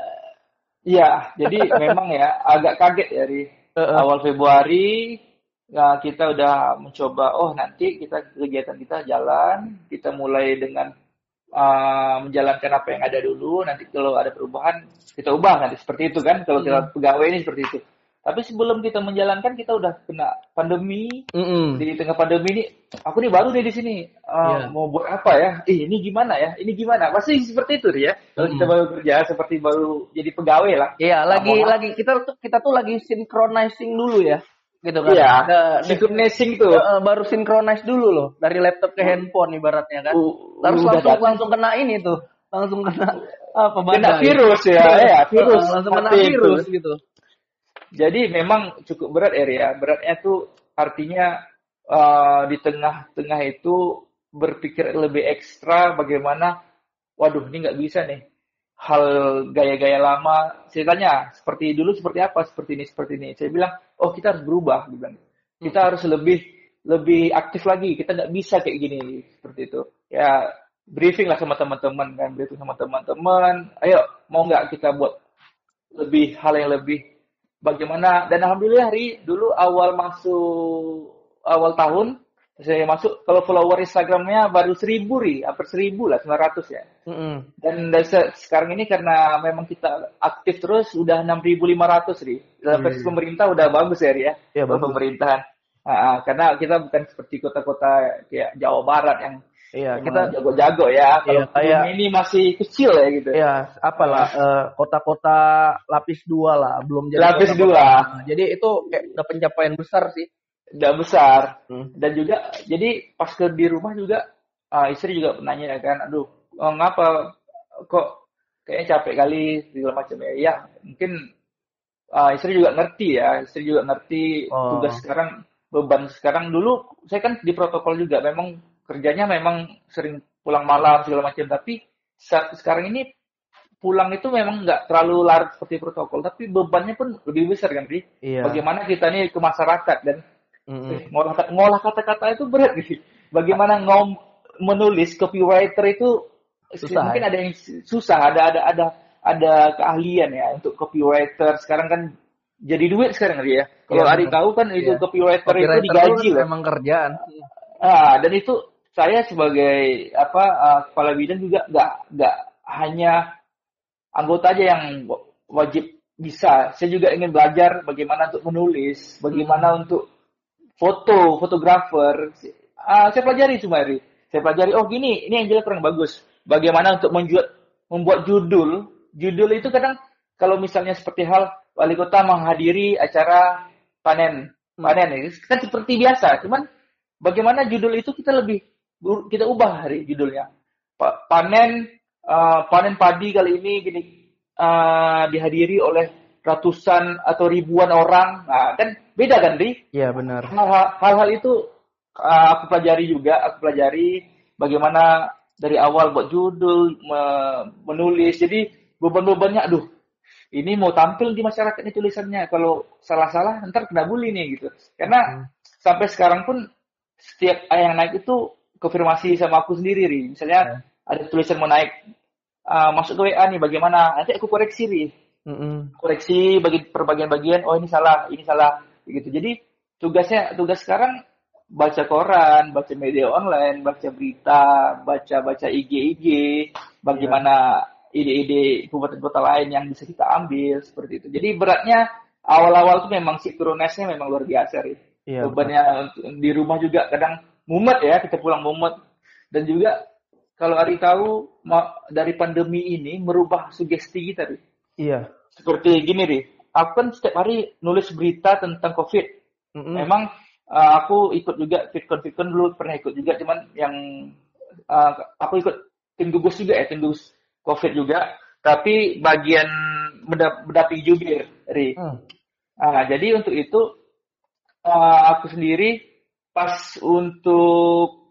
Iya, ya, jadi (laughs) memang ya agak kaget ya di uh -uh. awal Februari ya, kita udah mencoba oh nanti kita kegiatan kita jalan, kita mulai dengan uh, menjalankan apa yang ada dulu, nanti kalau ada perubahan kita ubah nanti seperti itu kan kalau kita hmm. pegawai ini seperti itu. Tapi sebelum kita menjalankan kita udah kena pandemi. Mm -hmm. Di tengah pandemi ini, aku nih baru deh di sini. Uh, yeah. Mau buat apa ya? Eh, ini gimana ya? Ini gimana? Pasti seperti itu ya. Kalau mm. kita baru kerja seperti baru jadi pegawai lah. Iya, yeah, lagi nah, lagi kita kita tuh lagi synchronizing dulu ya. Gitu kan. Iya, yeah, (laughs) synchronizing tuh. Uh, baru synchronize dulu loh dari laptop ke handphone ibaratnya kan. Uh, Terus langsung langsung kena ini tuh. Langsung kena (laughs) apa Kena virus ya, ya, virus. Uh, langsung kena virus itu. gitu. Jadi memang cukup berat area. Beratnya tuh artinya uh, di tengah-tengah itu berpikir lebih ekstra bagaimana, waduh ini nggak bisa nih hal gaya-gaya lama. Saya tanya seperti dulu seperti apa, seperti ini, seperti ini. Saya bilang, oh kita harus berubah, bilang. Kita hmm. harus lebih lebih aktif lagi. Kita nggak bisa kayak gini seperti itu. Ya briefing lah sama teman-teman kan, briefing sama teman-teman. Ayo mau nggak kita buat lebih hal yang lebih bagaimana? Dan alhamdulillah Ri dulu awal masuk awal tahun saya masuk kalau follower Instagramnya baru seribu ri. Hampir seribu lah sembilan ratus ya. Mm -hmm. dan, dan sekarang ini karena memang kita aktif terus udah enam ribu lima ratus ri. Dalam versi pemerintah udah bagus ya ri ya, ya pemerintahan. Nah, karena kita bukan seperti kota-kota kayak Jawa Barat yang Iya, kita jago-jago ya. Kalau iya, kayak ini masih kecil ya gitu. Iya, apalah uh, kota-kota lapis dua lah, belum jadi lapis dua. Nah, jadi itu kayak udah pencapaian besar sih. Udah besar. Hmm. Dan juga jadi pas ke di rumah juga uh, istri juga nanya ya kan, aduh, oh, ngapa kok kayaknya capek kali segala macam ya. Ya, mungkin uh, istri juga ngerti ya, istri juga ngerti oh. tugas sekarang beban sekarang dulu saya kan di protokol juga memang kerjanya memang sering pulang malam segala macam. Tapi saat sekarang ini pulang itu memang nggak terlalu larut seperti protokol. Tapi bebannya pun lebih besar kan sih iya. bagaimana kita nih ke masyarakat dan mm-hmm. ngolah ngolah kata-kata itu berat sih bagaimana ngom menulis copywriter itu susah, mungkin ya? ada yang susah ada ada ada ada keahlian ya untuk copywriter sekarang kan jadi duit sekarang ya. Kalau ya, Ari tahu kan itu iya. copywriter, copywriter itu digaji loh. memang kerjaan. Ah dan itu saya sebagai apa uh, kepala bidang juga nggak nggak hanya anggota aja yang wajib bisa. Saya juga ingin belajar bagaimana untuk menulis, bagaimana hmm. untuk foto, fotografer. Uh, saya pelajari semua hari. Saya pelajari, oh gini, ini yang jelas kurang bagus. Bagaimana untuk membuat membuat judul. Judul itu kadang kalau misalnya seperti hal wali kota menghadiri acara panen, hmm. panen ini kan seperti biasa. Cuman bagaimana judul itu kita lebih kita ubah hari judulnya. Panen uh, panen padi kali ini gini uh, dihadiri oleh ratusan atau ribuan orang. Nah, kan beda kan, Ri? Iya, benar. Hal-hal itu uh, aku pelajari juga, aku pelajari bagaimana dari awal buat judul, menulis. Jadi beban-bebannya aduh, ini mau tampil di masyarakat ini tulisannya. Kalau salah-salah ntar kena bully nih gitu. Karena hmm. sampai sekarang pun setiap yang naik itu konfirmasi sama aku sendiri ri. Misalnya yeah. ada tulisan mau naik uh, masuk ke WA nih bagaimana? Nanti aku koreksi ri. Mm-hmm. koreksi bagi perbagian-bagian oh ini salah ini salah gitu. Jadi tugasnya tugas sekarang baca koran baca media online baca berita baca baca IG IG bagaimana yeah. ide-ide kabupaten kota lain yang bisa kita ambil seperti itu. Jadi beratnya awal-awal tuh memang sinkronisnya memang luar biasa ri. Yeah, bebannya di rumah juga kadang mumet ya kita pulang mumet dan juga kalau Ari tahu dari pandemi ini merubah sugesti kita nih. Iya. Seperti gini nih, aku kan setiap hari nulis berita tentang COVID. Mm -hmm. Memang uh, aku ikut juga fitcon fitcon dulu pernah ikut juga, cuman yang uh, aku ikut tim gugus juga ya tim gugus COVID juga. Tapi bagian mendampingi juga, Ri. Hmm. Nah, jadi untuk itu uh, aku sendiri pas untuk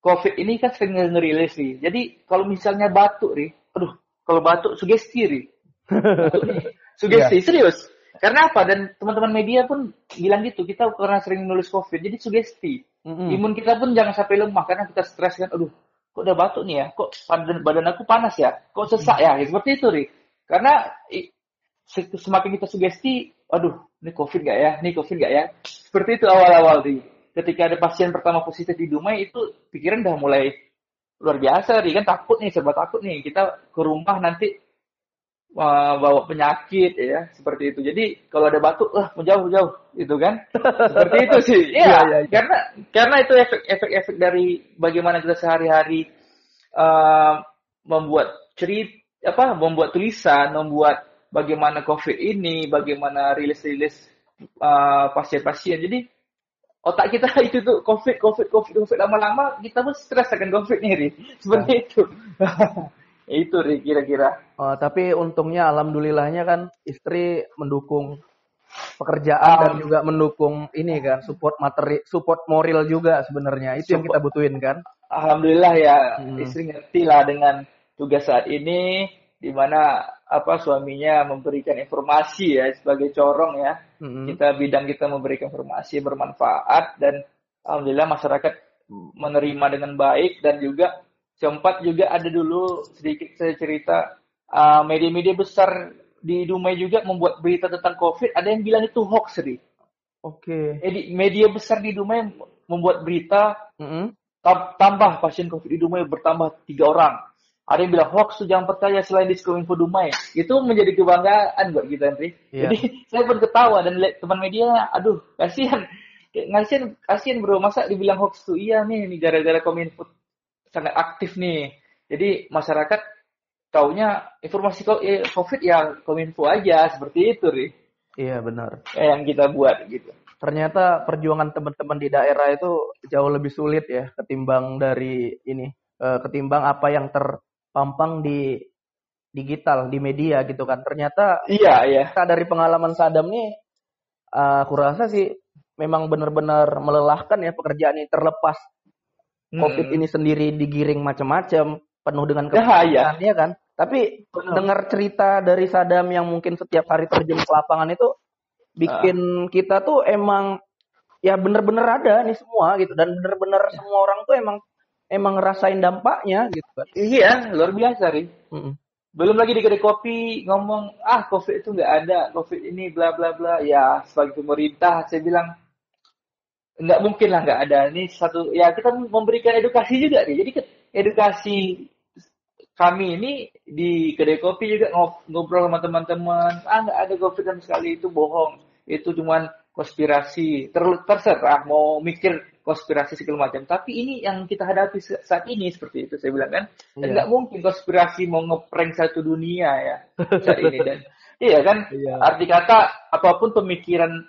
COVID ini kan sering ngerilis nih. Jadi kalau misalnya batuk nih, aduh, kalau batuk sugesti nih. (laughs) sugesti, yeah. serius. Karena apa? Dan teman-teman media pun bilang gitu, kita karena sering nulis COVID, jadi sugesti. Mm -hmm. Imun kita pun jangan sampai lemah, karena kita stres kan, aduh, kok udah batuk nih ya, kok badan, badan aku panas ya, kok sesak ya, seperti itu ri. Karena semakin kita sugesti, aduh, ini covid nggak ya, ini covid nggak ya, seperti itu awal-awal ri. Ketika ada pasien pertama positif di Dumai itu pikiran udah mulai luar biasa ri kan takut nih, serba takut nih kita ke rumah nanti bawa penyakit ya seperti itu. Jadi kalau ada batuk, lah menjauh jauh itu kan. (laughs) seperti itu sih. Iya, ya, ya, ya. karena karena itu efek-efek dari bagaimana kita sehari-hari uh, membuat cerita apa membuat tulisan, membuat bagaimana COVID ini, bagaimana rilis-rilis uh, pasien-pasien. Jadi otak kita (laughs) itu tuh COVID, COVID, COVID, COVID lama-lama kita pun stres akan COVID nih, seperti nah. itu. (laughs) itu kira-kira. Oh, tapi untungnya alhamdulillahnya kan istri mendukung pekerjaan um, dan juga mendukung ini kan support materi support moral juga sebenarnya itu support, yang kita butuhin kan alhamdulillah ya hmm. istri ngerti lah dengan tugas saat ini di mana apa suaminya memberikan informasi ya sebagai corong ya hmm. kita bidang kita memberikan informasi bermanfaat dan alhamdulillah masyarakat menerima dengan baik dan juga sempat juga ada dulu sedikit saya cerita ah, media-media besar di Dumai juga membuat berita tentang COVID. Ada yang bilang itu hoax, Ri. Oke. Okay. Media besar di Dumai membuat berita mm -hmm. tambah pasien COVID di Dumai bertambah tiga orang. Ada yang bilang hoax jangan percaya selain di Info Dumai. Itu menjadi kebanggaan buat kita, Ri. Yeah. Jadi (laughs) saya pun ketawa dan lihat teman media, aduh kasihan. Kasihan, kasihan bro, masa dibilang hoax tuh iya nih, nih gara-gara Kominfo sangat aktif nih. Jadi masyarakat taunya informasi eh, COVID ya kominfo aja seperti itu, Ri. Iya benar. Yang kita buat gitu. Ternyata perjuangan teman-teman di daerah itu jauh lebih sulit ya ketimbang dari ini, eh, ketimbang apa yang terpampang di digital di media gitu kan. Ternyata iya iya. Dari pengalaman Sadam nih, uh, aku rasa sih memang benar-benar melelahkan ya pekerjaan ini terlepas COVID hmm. ini sendiri digiring macam-macam, penuh dengan kebahagiaan, ya kan? Tapi Benar. dengar cerita dari Sadam yang mungkin setiap hari terjun ke lapangan itu bikin uh. kita tuh emang ya bener-bener ada nih semua gitu dan bener-bener ya. semua orang tuh emang emang ngerasain dampaknya gitu kan. Iya, luar biasa, Ri. Mm -mm. Belum lagi di kedai kopi ngomong, ah COVID itu nggak ada, COVID ini bla bla bla. Ya, sebagai pemerintah saya bilang nggak mungkin lah nggak ada ini satu ya kita memberikan edukasi juga nih jadi edukasi kami ini di kedai kopi juga ngobrol sama teman-teman ah nggak ada covid sama sekali itu bohong itu cuman konspirasi Ter terserah mau mikir konspirasi segala macam tapi ini yang kita hadapi saat ini seperti itu saya bilang kan dan iya. nggak mungkin konspirasi mau ngeprank satu dunia ya saat ini dan (laughs) iya kan iya. arti kata apa pun pemikiran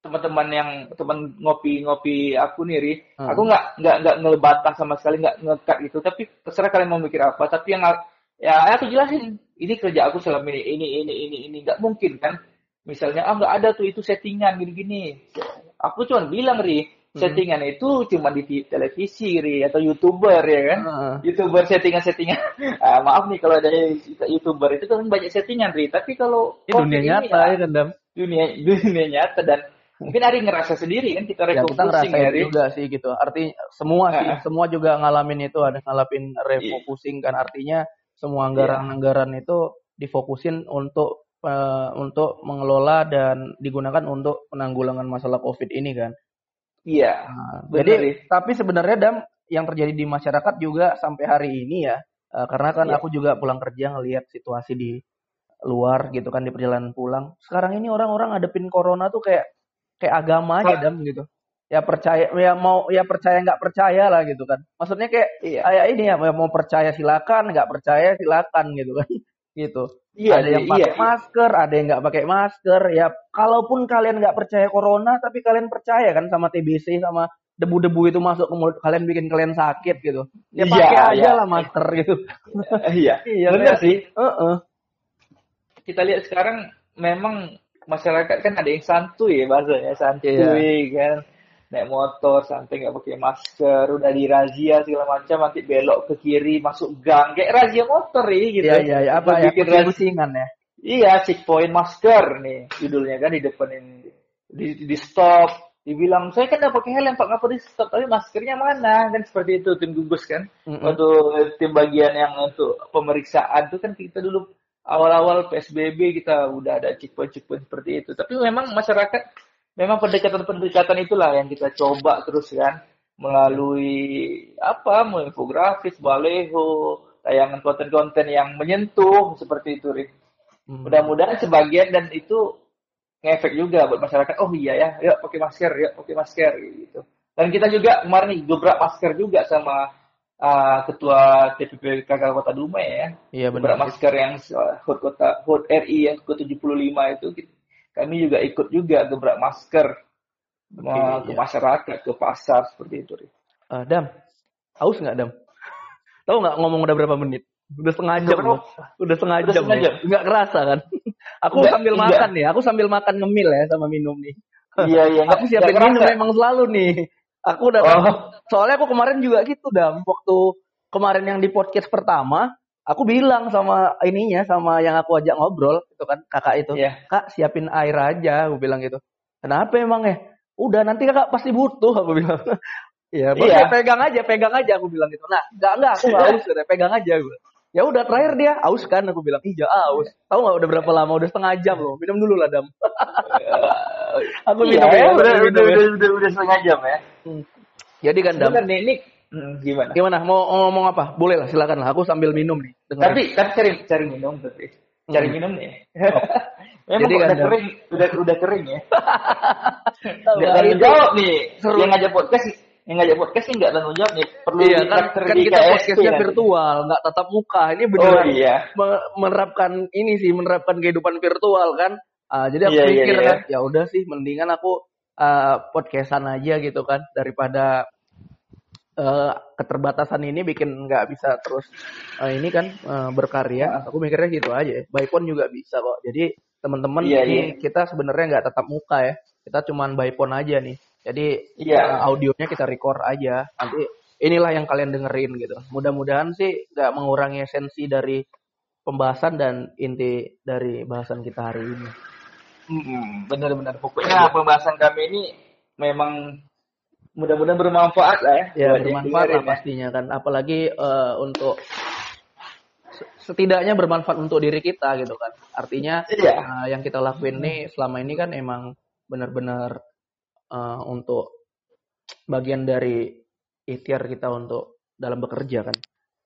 teman-teman yang teman ngopi-ngopi aku nih, Ri. Hmm. Aku nggak nggak nggak ngebatah sama sekali, nggak ngekat itu. Tapi terserah kalian mau mikir apa. Tapi yang ya aku jelasin, ini kerja aku selama ini, ini, ini, ini, ini. Nggak mungkin kan? Misalnya, ah nggak ada tuh itu settingan gini-gini. Aku cuma bilang, Ri, hmm. settingan itu cuma di televisi, Ri, atau youtuber ya kan? Hmm. Youtuber settingan-settingan. (laughs) ah, maaf nih kalau ada youtuber itu kan banyak settingan, Ri. Tapi kalau ini dunia nyata ya, kan, Dunia (laughs) dunia nyata dan Mungkin Ari ngerasa sendiri kan kita refocusing ya, kita ya, juga sih gitu. Artinya semua sih, semua juga ngalamin itu ada ngalamin refocusing kan artinya semua anggaran-anggaran itu difokusin untuk uh, untuk mengelola dan digunakan untuk penanggulangan masalah Covid ini kan. Iya. Nah, jadi tapi sebenarnya dam yang terjadi di masyarakat juga sampai hari ini ya, uh, karena kan iya. aku juga pulang kerja ngelihat situasi di luar gitu kan di perjalanan pulang. Sekarang ini orang-orang ngadepin corona tuh kayak kayak agama aja dam gitu ya percaya ya mau ya percaya nggak percaya lah gitu kan maksudnya kayak iya. kayak ini ya mau percaya silakan nggak percaya silakan gitu kan (laughs) gitu iya, ada yang iya, pakai iya. masker ada yang nggak pakai masker ya kalaupun kalian nggak percaya corona tapi kalian percaya kan sama TBC sama debu-debu itu masuk ke mulut kalian bikin kalian sakit gitu ya iya, pakai aja iya. lah masker gitu (laughs) iya (laughs) iya benar sih uh -uh. kita lihat sekarang memang masyarakat kan ada yang santuy ya bahasanya santuy yeah. kan naik motor santai nggak pakai masker udah dirazia segala macam nanti belok ke kiri masuk gang. Kayak razia motor ya gitu. Iya iya ya, apa ya? Bikin rasingan ya? Iya checkpoint masker nih judulnya kan di depan ini di, di stop. Dibilang saya kan udah pakai helm pak ngapa di stop tapi maskernya mana? Kan seperti itu tim gugus kan. Mm-mm. untuk tim bagian yang untuk pemeriksaan itu kan kita dulu awal-awal PSBB kita udah ada checkpoint-checkpoint seperti itu. Tapi memang masyarakat memang pendekatan-pendekatan itulah yang kita coba terus kan melalui apa melalui infografis baleho tayangan konten-konten yang menyentuh seperti itu Rik. Hmm. mudah-mudahan sebagian dan itu ngefek juga buat masyarakat oh iya ya yuk pakai masker yuk pakai masker gitu dan kita juga kemarin nih gebrak masker juga sama uh, ketua TPP KK Kota Dumai ya Iya gebrak benar. masker yang uh, HUT Kota HUT RI yang ke 75 itu kami juga ikut juga gebrak masker uh, ke iya. masyarakat ke pasar seperti itu. Eh, Dam, haus nggak Dam? Tahu nggak ngomong udah berapa menit? Udah setengah jam loh. Udah setengah Udah jam. setengah jam? Nggak kerasa kan? (laughs) aku Nggak, sambil nggak. makan nih. Aku sambil makan ngemil ya sama minum nih. iya iya (laughs) aku siapin minum emang selalu nih. Aku udah Oh. soalnya aku kemarin juga gitu Dam. Waktu kemarin yang di podcast pertama, aku bilang sama ininya sama yang aku ajak ngobrol itu kan kakak itu. Iya. Kak siapin air aja, aku bilang gitu. Kenapa emang ya? Udah nanti kakak pasti butuh, aku bilang. (laughs) Iya, bos, Iya. ya pegang aja, pegang aja, aku bilang gitu. Nah, enggak, enggak, aku nggak aus, katanya, pegang aja. Gue. Ya udah, terakhir dia aus kan, aku bilang, iya aus. Tahu nggak udah berapa lama? Udah setengah jam loh. Minum dulu lah, Dam. (laughs) aku Iya, minum ya, ya, udah, aku udah, ya. udah, udah, udah setengah jam ya. Hmm. Jadi kan, Dam, Sebenarnya ini hmm, gimana? gimana? Mau ngomong apa? Boleh lah, silakan lah. Aku sambil minum nih. dengerin. Tapi kan cari cari minum tapi cari Hmm. minum nih. (laughs) Memang Jadi kok kan, udah Dam. kering, udah udah kering ya. (laughs) Nggak tanggung jawab nih. seru. Yang ngajak podcast, yang ngajak podcast ini nggak tanggung jawab nih. Perlu Iya kan, kan kita podcastnya virtual, nggak tatap muka. Ini Oh beneran iya. me- menerapkan ini sih, menerapkan kehidupan virtual kan. Ah, jadi aku Iya, iya, pikir iya. kan, ya udah sih, mendingan aku ah, podcastan aja gitu kan, daripada eh, keterbatasan ini bikin nggak bisa terus eh, ini kan eh, berkarya. Aku mikirnya gitu aja. By phone juga bisa kok. Jadi teman-teman Iya, ini iya. kita sebenarnya nggak tatap muka ya. Kita cuman by phone aja nih. Jadi Iya. eh, audionya kita record aja. Nanti inilah yang kalian dengerin gitu. Mudah-mudahan sih nggak mengurangi esensi dari pembahasan dan inti dari bahasan kita hari ini. Hmm, benar-benar. Pokoknya pembahasan kami ini memang mudah-mudahan bermanfaat lah ya. Ya bermanfaat lah ya. pastinya kan. Apalagi eh, untuk setidaknya bermanfaat untuk diri kita gitu kan. Artinya Iya. eh, yang kita lakuin nih selama ini kan emang benar-benar eh, untuk bagian dari ikhtiar kita untuk dalam bekerja kan.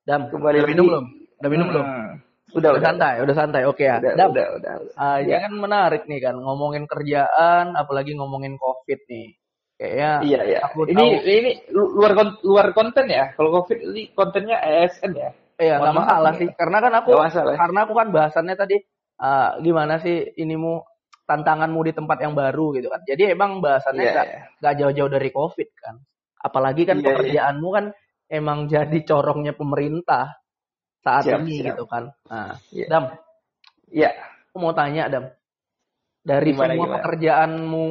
Dam, Kembali udah minum belum? Udah minum belum? Hmm. Udah Udah, udah. santai, udah santai. Oke ya. Udah, Dam, udah, udah, udah. ah, ini Ya. kan menarik nih kan ngomongin kerjaan, apalagi ngomongin covid nih. Kayaknya Iya, iya. aku Ini tahu- ini lu- luar luar konten ya. Kalau Covid ini kontennya ASN ya. Iya, nggak masalah nih. sih. Karena kan aku, ya. karena aku kan bahasannya tadi ah, gimana sih inimu tantanganmu di tempat yang baru gitu kan. Jadi emang bahasannya nggak iya. nggak jauh-jauh dari covid kan. Apalagi kan Iya, iya. pekerjaanmu kan emang jadi corongnya pemerintah saat Siap, ini siap. gitu kan. Nah, Iya. Dam, Iya. aku mau tanya Dam. Dari Gimana, semua gimana? pekerjaanmu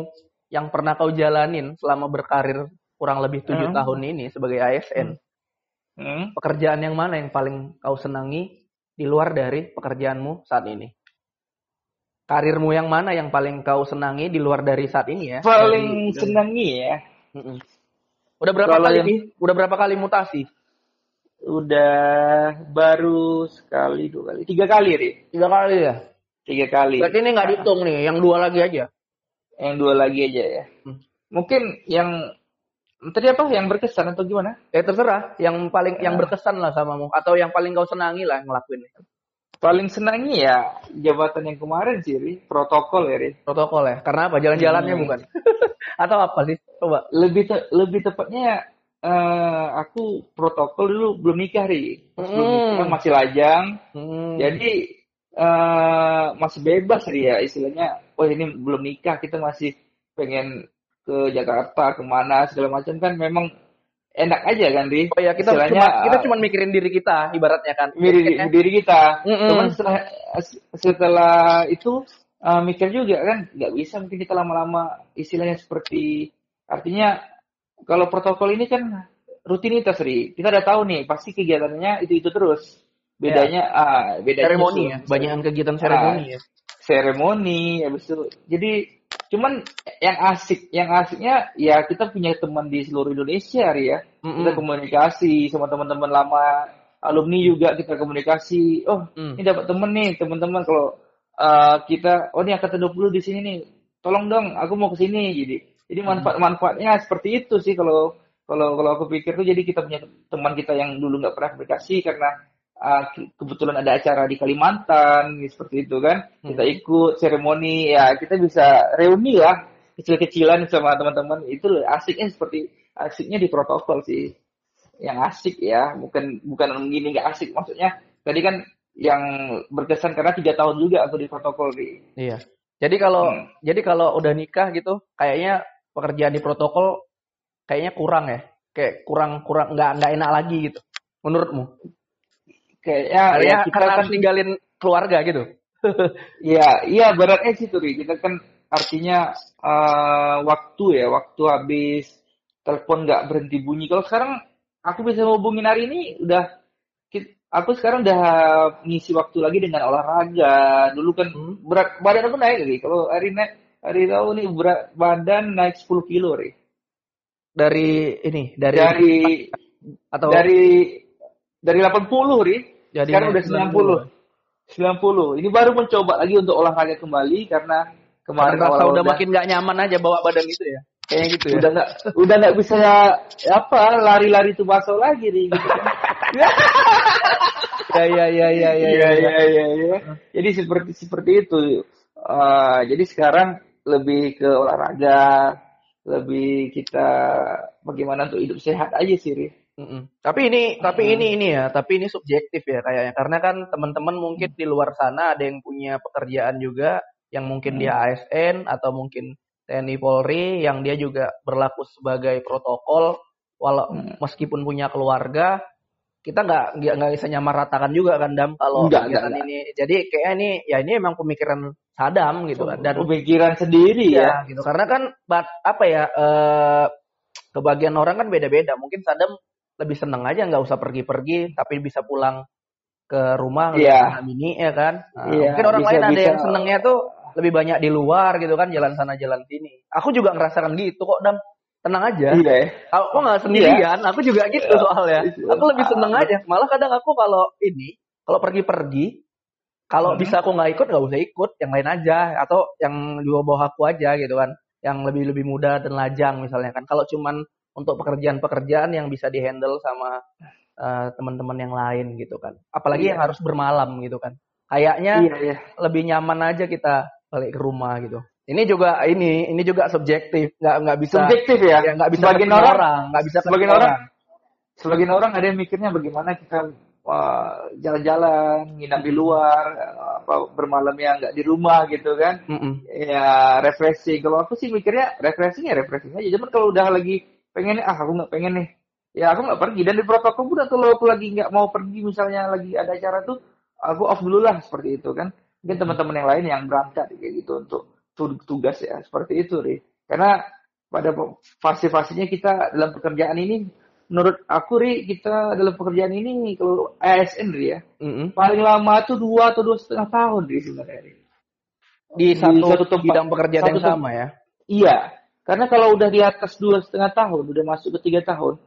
yang pernah kau jalanin selama berkarir kurang lebih tujuh Hmm. tahun ini sebagai ASN, Hmm. pekerjaan yang mana yang paling kau senangi di luar dari pekerjaanmu saat ini? Karirmu yang mana yang paling kau senangi di luar dari saat ini ya? Paling Dari- senangi ya. Mm-mm. Udah berapa Kalau kali yang-? Udah berapa kali mutasi? Udah baru sekali, dua kali, tiga kali, Ri. Tiga kali ya. Tiga kali. Berarti ini nggak dihitung nih, yang dua lagi aja. Yang dua lagi aja ya. Hmm. Mungkin yang tadi apa? Yang berkesan atau gimana? Ya terserah, yang paling yang Ah. berkesan lah samamu atau yang paling kau senangi lah ngelakuin Paling senangi ya jabatan yang kemarin sih, Ri. Protokol ya, Ri. protokol ya. Karena apa? Jalan-jalannya Hmm. bukan? (laughs) atau apa sih? Coba. Lebih te- lebih tepatnya eh, aku protokol dulu belum nikah, Ri. Pas Belum Hmm. nikah masih lajang. Hmm. Jadi eh masih bebas Ri ya istilahnya. Oh ini belum nikah kita masih pengen ke Jakarta ke mana segala macam kan memang enak aja kan Ri. Oh ya kita Istilahnya, cuma kita uh, cuma mikirin diri kita ibaratnya kan. diri, ya. diri kita. Mm-mm. Cuman setelah setelah itu eh, mikir juga kan nggak bisa mungkin kita lama-lama istilahnya seperti artinya kalau protokol ini kan rutinitas Ri. Kita udah tahu nih pasti kegiatannya itu itu terus. Bedanya ah bedanya seremoni ya, banyakan kegiatan seremoni ya. Seremoni habis itu jadi Cuman yang asik, yang asiknya ya kita punya teman di seluruh Indonesia, Ri ya. Mm-mm. Kita komunikasi sama teman-teman lama, alumni juga kita komunikasi. Oh, Mm. ini dapat temen nih, teman-teman kalau uh, kita, oh ini angkatan 20 di sini nih, tolong dong, aku mau ke sini. Jadi, jadi manfaat-manfaatnya seperti itu sih kalau kalau kalau aku pikir tuh jadi kita punya teman kita yang dulu nggak pernah komunikasi karena uh, ke- kebetulan ada acara di Kalimantan seperti itu kan kita ikut seremoni ya kita bisa reuni lah kecil-kecilan sama teman-teman itu asiknya seperti asiknya di protokol sih yang asik ya bukan bukan gini nggak asik maksudnya tadi kan yang berkesan karena tiga tahun juga aku di protokol di Iya. Jadi kalau Hmm. jadi kalau udah nikah gitu, kayaknya pekerjaan di protokol kayaknya kurang ya. Kayak kurang kurang nggak nggak enak lagi gitu. Menurutmu? Kayaknya ya kita karena kan harus ninggalin keluarga gitu. Iya, (laughs) iya beratnya sih tuh. Kita kan artinya eh, waktu ya, waktu habis telepon nggak berhenti bunyi. Kalau sekarang aku bisa hubungin hari ini, udah aku sekarang udah ngisi waktu lagi dengan olahraga. Dulu kan Hmm. berat badan aku naik Ri. Kalau hari naik hari tahu nih berat badan naik 10 kilo, Ri. Dari ini, dari, Dari atau dari dari 80, Ri. Jadi sekarang udah 90. 90. Ini baru mencoba lagi untuk olahraga kembali karena Kemarin awal udah makin nggak nyaman aja bawa badan itu ya. Kayaknya gitu ya. udah nggak udah nggak bisa apa lari-lari tuh baso lagi nih gitu. (laughs) Ya ya ya ya ya. Iya ya, iya iya iya. Jadi seperti seperti itu. Eh, jadi sekarang lebih ke olahraga, lebih kita bagaimana untuk hidup sehat aja sih, Ri. Mm-mm. Tapi ini tapi Mm. ini ini ya, tapi ini subjektif ya kayaknya. Karena kan teman-teman mungkin di luar sana ada yang punya pekerjaan juga yang mungkin dia ASN atau mungkin TNI Polri yang dia juga berlaku sebagai protokol walau Hmm. meskipun punya keluarga kita nggak nggak bisa nyamaratakan juga kan dam kalau Nggak, kegiatan nggak, ini jadi kayak ini ya ini emang pemikiran Sadam gitu kan dan Pemikiran sendiri ya. Iya, gitu. Karena kan bat, apa ya eh kebagian orang kan beda-beda. Mungkin Sadam lebih seneng aja nggak usah pergi-pergi tapi bisa pulang ke rumah Iya. anak mini ya kan. Nah, Iya, mungkin orang bisa- lain ada bisa- yang senengnya tuh lebih banyak di luar gitu kan, jalan sana jalan sini. Aku juga ngerasakan gitu kok, Dam. Tenang aja. Iya ya. Aku nggak sendirian, aku juga gitu Iya. soalnya. Aku lebih seneng aja. Malah kadang aku kalau ini, kalau pergi-pergi, kalau Hmm. bisa aku nggak ikut nggak usah ikut, yang lain aja atau yang di bawah aku aja gitu kan, yang lebih lebih muda dan lajang misalnya kan. Kalau cuman untuk pekerjaan-pekerjaan yang bisa dihandle sama eh, teman-teman yang lain gitu kan. Apalagi Iya. yang harus bermalam gitu kan. Kayaknya Iya iya. lebih nyaman aja kita balik ke rumah gitu. Ini juga ini ini juga subjektif, nggak nggak bisa Subjektif ya. ya nggak bisa Sebagian orang, nggak bisa sebagian semua orang sebagian orang ada yang mikirnya bagaimana kita wah, jalan-jalan, nginap di luar, eh, apa bermalamnya nggak di rumah gitu kan. Mm-mm. Ya refreshing. Kalau aku sih mikirnya refreshing ya refreshing aja. Cuman kalau udah lagi pengen ah aku nggak pengen nih. Ya aku nggak pergi dan di protokol pun kalau aku lagi nggak mau pergi misalnya lagi ada acara tuh aku off dulu lah seperti itu kan. Mungkin teman-teman yang lain yang berangkat kayak gitu untuk tu- tugas ya seperti itu Ri. Karena pada fase-fasenya kita dalam pekerjaan ini menurut aku Ri kita dalam pekerjaan ini kalau ASN Ri ya Mm-mm. paling lama tuh dua atau dua setengah tahun Ri sebenarnya Ri. Di satu, satu tempat- bidang pekerjaan satu yang sama ya. Iya, karena kalau udah di atas dua setengah tahun, udah masuk ke tiga tahun,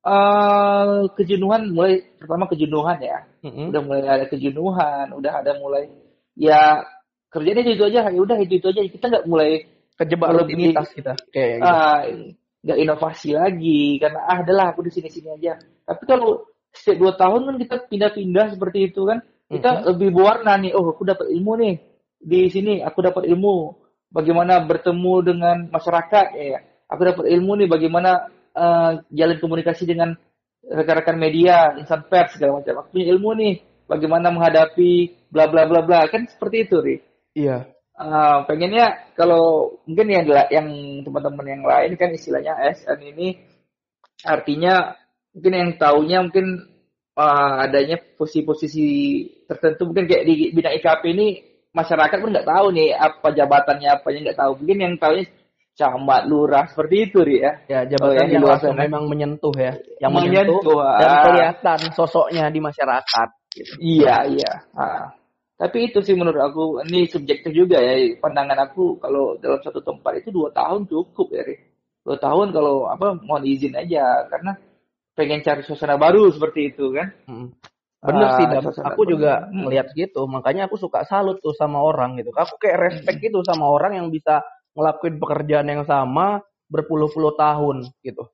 eh kejenuhan mulai pertama kejenuhan ya, Mm-mm. udah mulai ada kejenuhan, udah ada mulai ya kerjanya itu, itu aja, ya udah itu itu aja, kita nggak mulai Kejebak Lebih- rutinitas kita kayak ah, nggak inovasi lagi karena ah adalah aku di sini sini aja. Tapi kalau setiap dua tahun kan kita pindah-pindah seperti itu kan, kita lebih berwarna nih. Oh, aku dapat ilmu nih di sini. Aku dapat ilmu bagaimana bertemu dengan masyarakat. Ya, aku dapat ilmu nih bagaimana eh, jalan komunikasi dengan rekan-rekan media, insan pers segala macam. Aku punya ilmu nih bagaimana menghadapi bla bla bla bla kan seperti itu, Ri. Iya. Ah, pengennya kalau mungkin yang yang teman-teman yang lain kan istilahnya ASN ini artinya mungkin yang taunya mungkin ah, adanya posisi-posisi tertentu mungkin kayak di bidang IKP ini masyarakat pun nggak tahu nih apa jabatannya apa yang nggak tahu mungkin yang taunya camat lurah seperti itu ya Ya, Oh, jabatan di yang langsung sana. memang menyentuh ya. Yang Menyentuh, menyentuh dan ah. kelihatan sosoknya di masyarakat. Gitu. iya iya Ah. Tapi itu sih menurut aku ini subjektif juga ya pandangan aku kalau dalam satu tempat itu dua tahun cukup ya. Dua tahun kalau apa mohon izin aja karena pengen cari suasana baru seperti itu kan. Mm. Bener sih, Dam. suasana Aku juga Hmm. ngeliat gitu. Makanya aku suka salut tuh sama orang gitu. Aku kayak respect gitu sama orang yang bisa ngelakuin pekerjaan yang sama berpuluh-puluh tahun gitu.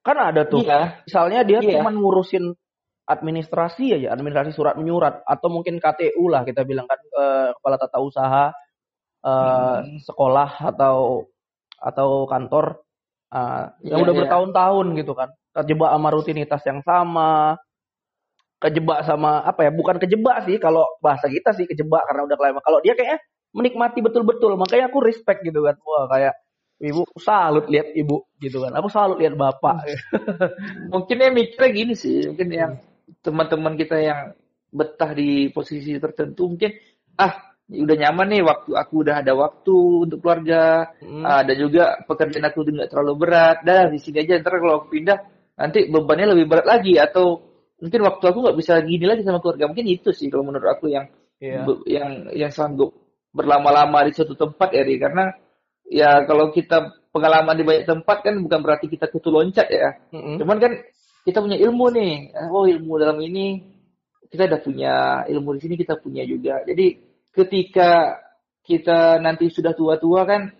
Kan ada tuh. Iya, Misalnya dia Iya. cuma ngurusin administrasi aja, administrasi surat menyurat atau mungkin KTU lah kita bilang kan eh, kepala tata usaha eh, Hmm. sekolah atau atau kantor eh, yang Iya, udah iya. bertahun-tahun gitu kan. Kejebak sama rutinitas yang sama, kejebak sama apa ya? Bukan kejebak sih kalau bahasa kita sih kejebak karena udah kelama. Kalau dia kayaknya menikmati betul-betul, makanya aku respect gitu kan. Wah, kayak ibu salut lihat ibu gitu kan. Aku salut lihat bapak. (laughs) mungkin ya mikirnya gini sih, mungkin yang teman-teman kita yang betah di posisi tertentu mungkin ah udah nyaman nih waktu aku udah ada waktu untuk keluarga Hmm. ah, dan juga pekerjaan aku nggak terlalu berat dah di sini aja ntar kalau aku pindah nanti bebannya lebih berat lagi atau mungkin waktu aku nggak bisa gini lagi sama keluarga mungkin itu sih kalau menurut aku yang Iya. be- yang yang sanggup berlama-lama di suatu tempat ya karena ya kalau kita pengalaman di banyak tempat kan bukan berarti kita kutu loncat ya Mm-mm. Cuman kan kita punya ilmu nih. Oh ilmu dalam ini kita udah punya ilmu di sini kita punya juga. Jadi ketika kita nanti sudah tua-tua kan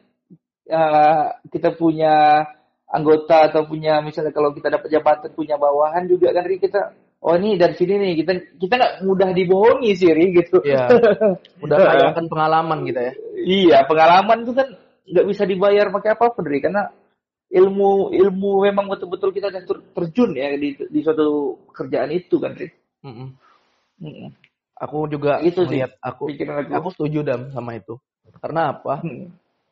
eh, kita punya anggota atau punya misalnya kalau kita dapat jabatan punya bawahan juga kan Ri, kita oh ini dari sini nih kita kita nggak mudah dibohongi sih Ri, gitu. Iya. (laughs) Udah kaya akan pengalaman kita ya. Iya, pengalaman itu kan nggak bisa dibayar pakai apa pun, Ri, karena ilmu ilmu memang betul-betul kita ter- terjun ya di di suatu pekerjaan itu kan, Ri. Mm-mm. Mm. Aku juga Itu sih melihat aku pikiran aku. aku setuju dam sama itu. Karena apa?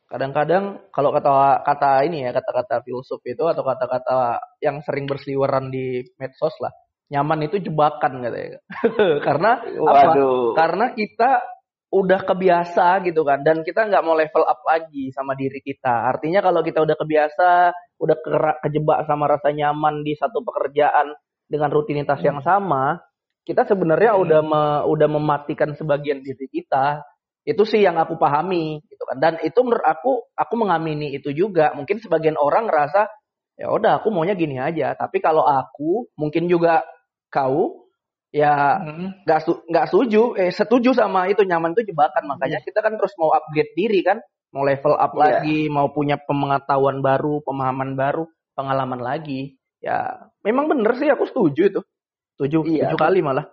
Kadang-kadang kalau kata kata ini ya kata-kata filsuf itu atau kata-kata yang sering berseliweran di medsos lah, nyaman itu jebakan katanya. (laughs) Karena apa? Karena kita udah kebiasa gitu kan dan kita nggak mau level up lagi sama diri kita. Artinya kalau kita udah kebiasa, udah kera- kejebak sama rasa nyaman di satu pekerjaan dengan rutinitas yang sama, kita sebenarnya Hmm. udah me- udah mematikan sebagian diri kita. Itu sih yang aku pahami gitu kan. Dan itu menurut aku aku mengamini itu juga. Mungkin sebagian orang ngerasa ya udah aku maunya gini aja. Tapi kalau aku mungkin juga kau ya Hmm. nggak su- nggak setuju eh setuju sama itu nyaman itu jebakan makanya kita kan terus mau upgrade diri kan mau level up Iya. lagi mau punya pengetahuan baru pemahaman baru pengalaman lagi ya memang bener sih aku setuju itu setuju Iya. setuju kali malah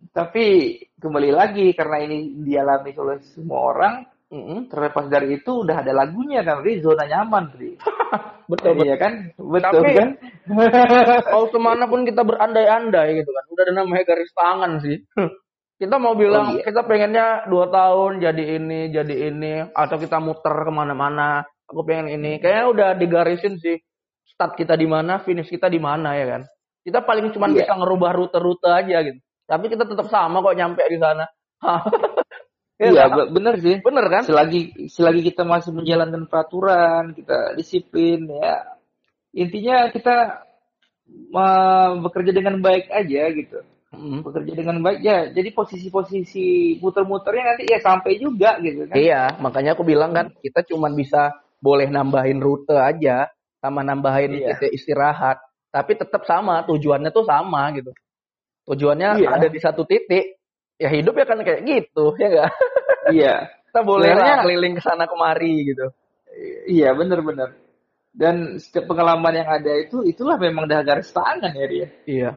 Tapi kembali lagi karena ini dialami oleh semua orang, Mm-mm. terlepas dari itu udah ada lagunya kan, Ri, zona nyaman, Ri. betul (laughs) betul Iya kan? Betul Tapi- kan? (laughs) mau ke mana pun kita berandai-andai gitu kan udah ada namanya garis tangan sih kita mau bilang Oh, iya. kita pengennya dua tahun jadi ini jadi ini atau kita muter ke mana-mana aku pengen ini kayaknya udah digarisin sih start kita di mana finish kita di mana ya kan kita paling cuma Iya. bisa ngerubah rute-rute aja gitu tapi kita tetap sama kok nyampe di sana (laughs) Ya Iya, nggak? be- bener sih. bener kan selagi selagi kita masih menjalankan peraturan, kita disiplin ya. Intinya kita uh, bekerja dengan baik aja gitu. Mm. Bekerja dengan baik ya. Jadi posisi-posisi muter-muternya nanti ya sampai juga gitu kan. Iya, makanya aku bilang kan kita cuma bisa boleh nambahin rute aja sama nambahin Iya. istirahat, tapi tetap sama tujuannya tuh sama gitu. Tujuannya Iya. ada di satu titik. Ya hidup ya kan kayak gitu, ya enggak? (laughs) Iya. Kita boleh lah keliling ke sana kemari gitu. Iya, bener-bener. Dan setiap pengalaman yang ada itu itulah memang dah garis tangan ya dia. Iya.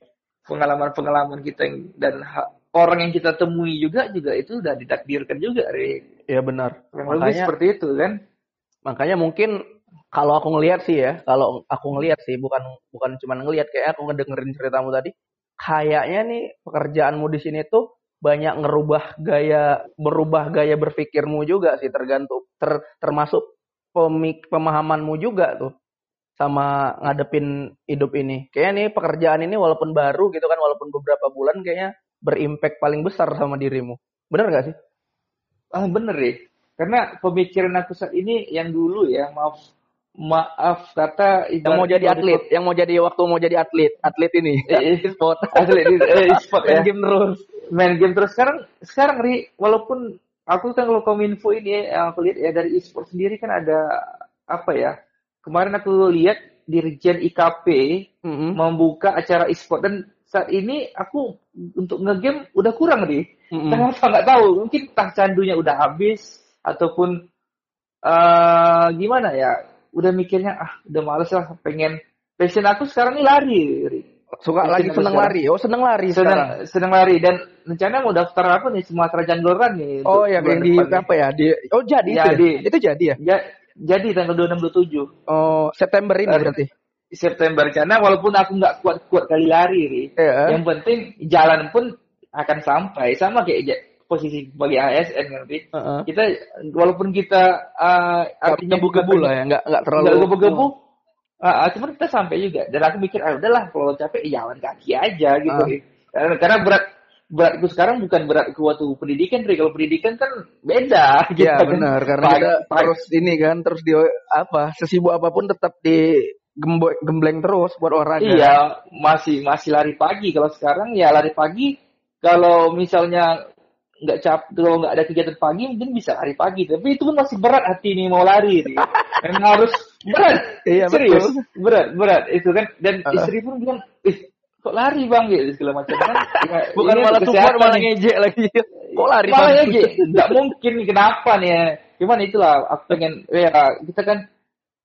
Pengalaman-pengalaman kita yang, dan ha- orang yang kita temui juga juga itu udah ditakdirkan juga, Ri. Iya benar. Lebih Makanya seperti itu kan. makanya mungkin kalau aku ngelihat sih ya, kalau aku ngelihat sih bukan bukan cuma ngelihat kayak aku ngedengerin ceritamu tadi, kayaknya nih pekerjaanmu di sini tuh banyak ngerubah gaya berubah gaya berpikirmu juga sih tergantung ter, termasuk pemik, pemahamanmu juga tuh sama ngadepin hidup ini. Kayaknya nih pekerjaan ini walaupun baru gitu kan walaupun beberapa bulan kayaknya berimpact paling besar sama dirimu. Bener gak sih? Ah bener ya. Karena pemikiran aku saat ini yang dulu ya, maaf maaf kata yang mau jadi atlet, yang mau jadi waktu mau jadi atlet, atlet ini, (laughs) eh, e-sport, atlet eh, e-sport main ya. game terus. Main game terus sekarang sekarang ri walaupun aku kan kalau kominfo ini yang aku lihat ya dari e-sport sendiri kan ada apa ya? Kemarin aku lihat Dirjen IKP Mm-mm. membuka acara e-sport dan saat ini aku untuk ngegame udah kurang nih. Mm-mm. Kenapa nggak tahu? Mungkin entah candunya udah habis ataupun eh gimana ya? Udah mikirnya ah udah males lah pengen passion aku sekarang ini lari. Ri. Suka Mungkin lagi seneng sekarang. lari. Oh seneng lari sekarang. Seneng, seneng lari dan rencana mau daftar apa nih Sumatera Jungle Run nih. Oh ya yang di depan apa ya? Di oh jadi itu. Jadi. Ya? Itu jadi ya? Ya, jadi tanggal 26 27 Oh September ini Eh, berarti. September karena walaupun aku nggak kuat-kuat kali lari, Ri, Iya. yang penting jalan pun akan sampai sama kayak posisi bagi ASN nanti. Heeh. Kita walaupun kita uh, Nggak gebu-gebu lah ya, nggak nggak terlalu. nggak gebu-gebu, ah, cuman kita sampai juga. Dan aku mikir, ah udahlah kalau capek ya jalan kaki aja gitu. Ri. Karena, karena berat beratku sekarang bukan berat ke waktu pendidikan, Ri. Kalau pendidikan kan beda. (laughs) gitu Iya kan. benar karena Pagi- kita pagi- terus ini kan terus di apa sesibuk apa pun tetap di gembo- gembleng terus buat olahraga. Iya, masih masih lari pagi. Kalau sekarang ya lari pagi. Kalau misalnya nggak cap, kalau nggak ada kegiatan pagi mungkin bisa lari pagi. Tapi itu pun masih berat hati nih mau lari. Nih. (laughs) Memang harus berat. Iya, serius, betul. berat, berat itu kan. Dan Uh-uh. istri pun bilang, ih kok lari bang gitu segala macam kan. Ya, (laughs) Bukan ini malah kesehatan malah ngejek lagi. Kok lari Malah Bang? aja, nggak mungkin kenapa nih ya. Cuman itulah, aku pengen, ya kita kan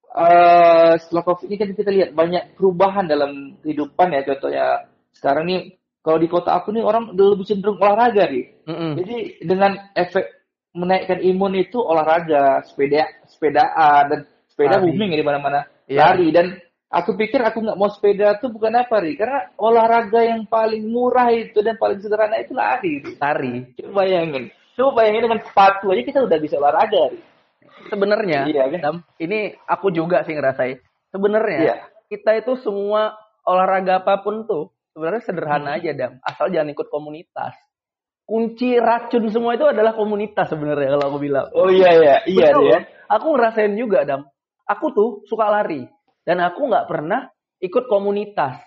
eh setelah COVID ini kan kita lihat banyak perubahan dalam kehidupan ya. Contohnya sekarang nih, kalau di kota aku nih orang udah lebih cenderung olahraga nih. Mm-mm. Jadi dengan efek menaikkan imun itu olahraga, sepeda, sepedaan dan sepeda Lari. booming ya di mana-mana. Iya. Lari dan aku pikir aku nggak mau sepeda tuh bukan apa nih, karena olahraga yang paling murah itu dan paling sederhana itu lari. Ri. Lari. Coba bayangin. Coba bayangin dengan sepatu aja kita udah bisa olahraga. Ri. Sebenarnya, Iya, kan? Ini aku juga sih ngerasain. Sebenarnya Iya. kita itu semua olahraga apa pun tuh sebenarnya sederhana aja dam, asal jangan ikut komunitas. Kunci racun semua itu adalah komunitas sebenarnya kalau aku bilang. Oh iya iya iya Betul. Ri, ya. Aku ngerasain juga dam. Aku tuh suka lari dan aku nggak pernah ikut komunitas.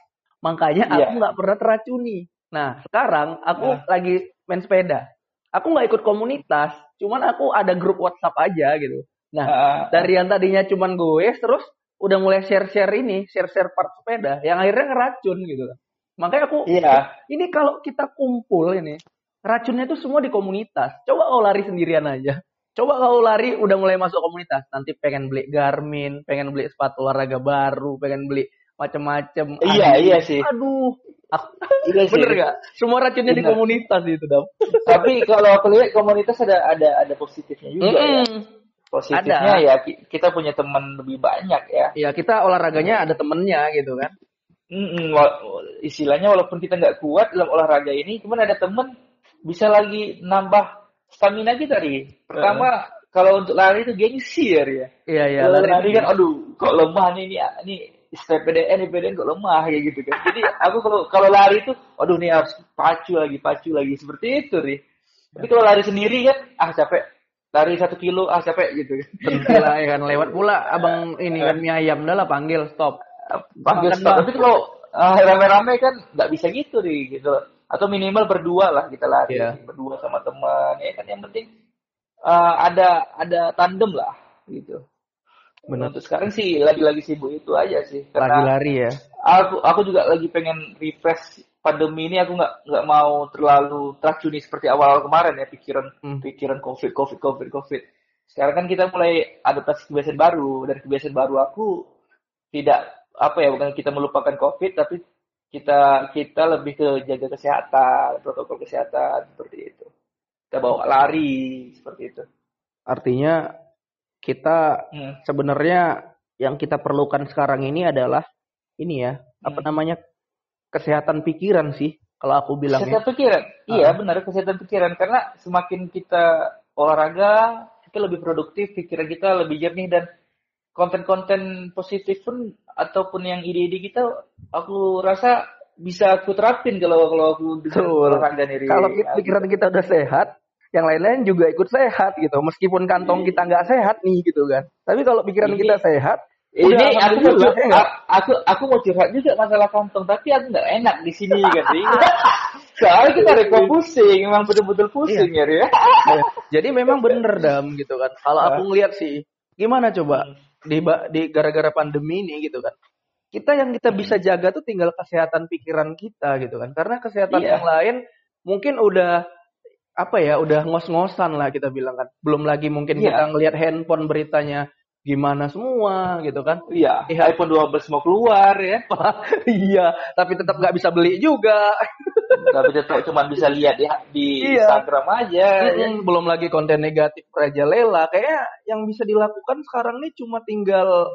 Makanya Iya. aku nggak pernah teracuni. Nah sekarang aku Nah. lagi main sepeda. Aku nggak ikut komunitas, cuman aku ada grup WhatsApp aja gitu. Nah Ah, dari yang tadinya cuman gue terus udah mulai share-share ini, share-share part sepeda yang akhirnya ngeracun gitu kan. Makanya aku iya. ini kalau kita kumpul ini racunnya itu semua di komunitas. Coba kau lari sendirian aja. Coba kau lari udah mulai masuk komunitas, nanti pengen beli Garmin, pengen beli sepatu olahraga baru, pengen beli macem-macem. Iya Aduh, iya sih. Aduh, aku- Iya sih. bener gak? Semua racunnya di Bener. komunitas itu, Dam. Tapi kalau aku lihat komunitas ada ada ada positifnya juga ya. Mm-mm. Positifnya Ada. ya ki- kita punya teman lebih banyak ya. Ya kita olahraganya ada temennya gitu kan. Mm-mm, wa- istilahnya walaupun kita nggak kuat dalam olahraga ini, cuman ada temen bisa lagi nambah stamina kita nih. Pertama kalau untuk lari itu gengsi ya. Ya. Iya iya Kalau lari. lari kan, aduh kok lemah nih ini ini PDN, PDN kok lemah kayak gitu kan. Jadi aku kalau kalau lari itu, aduh nih harus pacu lagi, pacu lagi seperti itu nih. Tapi kalau lari sendiri kan, ah capek. Lari satu kilo, ah capek gitu kan. Berhenti lah ya kan lewat (laughs) pula abang ini kan mie ayam dah lah panggil stop. Panggil lah. Tapi kalau ah, rame-rame kan nggak bisa gitu nih gitu. Atau minimal berdua lah kita lari, Iya. berdua sama teman. Ya kan yang penting ah, ada ada tandem lah gitu. Benar. Untuk sekarang sih lagi-lagi sibuk itu aja sih. Karena Lari-lari ya. aku aku juga lagi pengen refresh pandemi ini aku nggak nggak mau terlalu teracuni seperti awal-awal kemarin ya pikiran Hmm. pikiran covid covid covid covid sekarang kan kita mulai adaptasi kebiasaan baru dan kebiasaan baru aku tidak apa ya bukan kita melupakan covid tapi kita kita lebih ke jaga kesehatan protokol kesehatan seperti itu kita bawa lari seperti itu Artinya kita Hmm. sebenarnya yang kita perlukan sekarang ini adalah ini ya, apa Hmm. namanya? kesehatan pikiran sih kalau aku bilang ya. Kesehatan pikiran, iya Ah. benar kesehatan pikiran karena semakin kita olahraga, kita lebih produktif, pikiran kita lebih jernih dan konten-konten positif pun ataupun yang ide-ide kita, aku rasa bisa aku terapin kalau kalau aku Betul. olahraga nih. Ri. Kalau kita- pikiran kita udah sehat, yang lain-lain juga ikut sehat gitu. Meskipun kantong kita nggak sehat nih gitu kan. Tapi kalau pikiran Ini- kita sehat, ini aku mau curhat, aku aku mau curhat juga masalah kantong, tapi aku nggak enak di sini (laughs) kan. Soalnya kita repot pusing, emang betul-betul pusing iya. ya. Jadi memang bener dam gitu kan. Kalau aku ngeliat sih, gimana coba di di gara-gara pandemi ini gitu kan. Kita yang kita bisa jaga tuh tinggal kesehatan pikiran kita gitu kan. Karena kesehatan iya. yang lain mungkin udah apa ya udah ngos-ngosan lah kita bilang kan belum lagi mungkin yeah. kita ngelihat handphone beritanya gimana semua gitu kan iya eh, iPhone 12 mau keluar ya (laughs) iya tapi tetap nggak bisa beli juga (laughs) tapi tetap cuma bisa lihat di, di iya. Instagram aja mm -hmm. ya. belum lagi konten negatif Raja Lela kayak yang bisa dilakukan sekarang nih cuma tinggal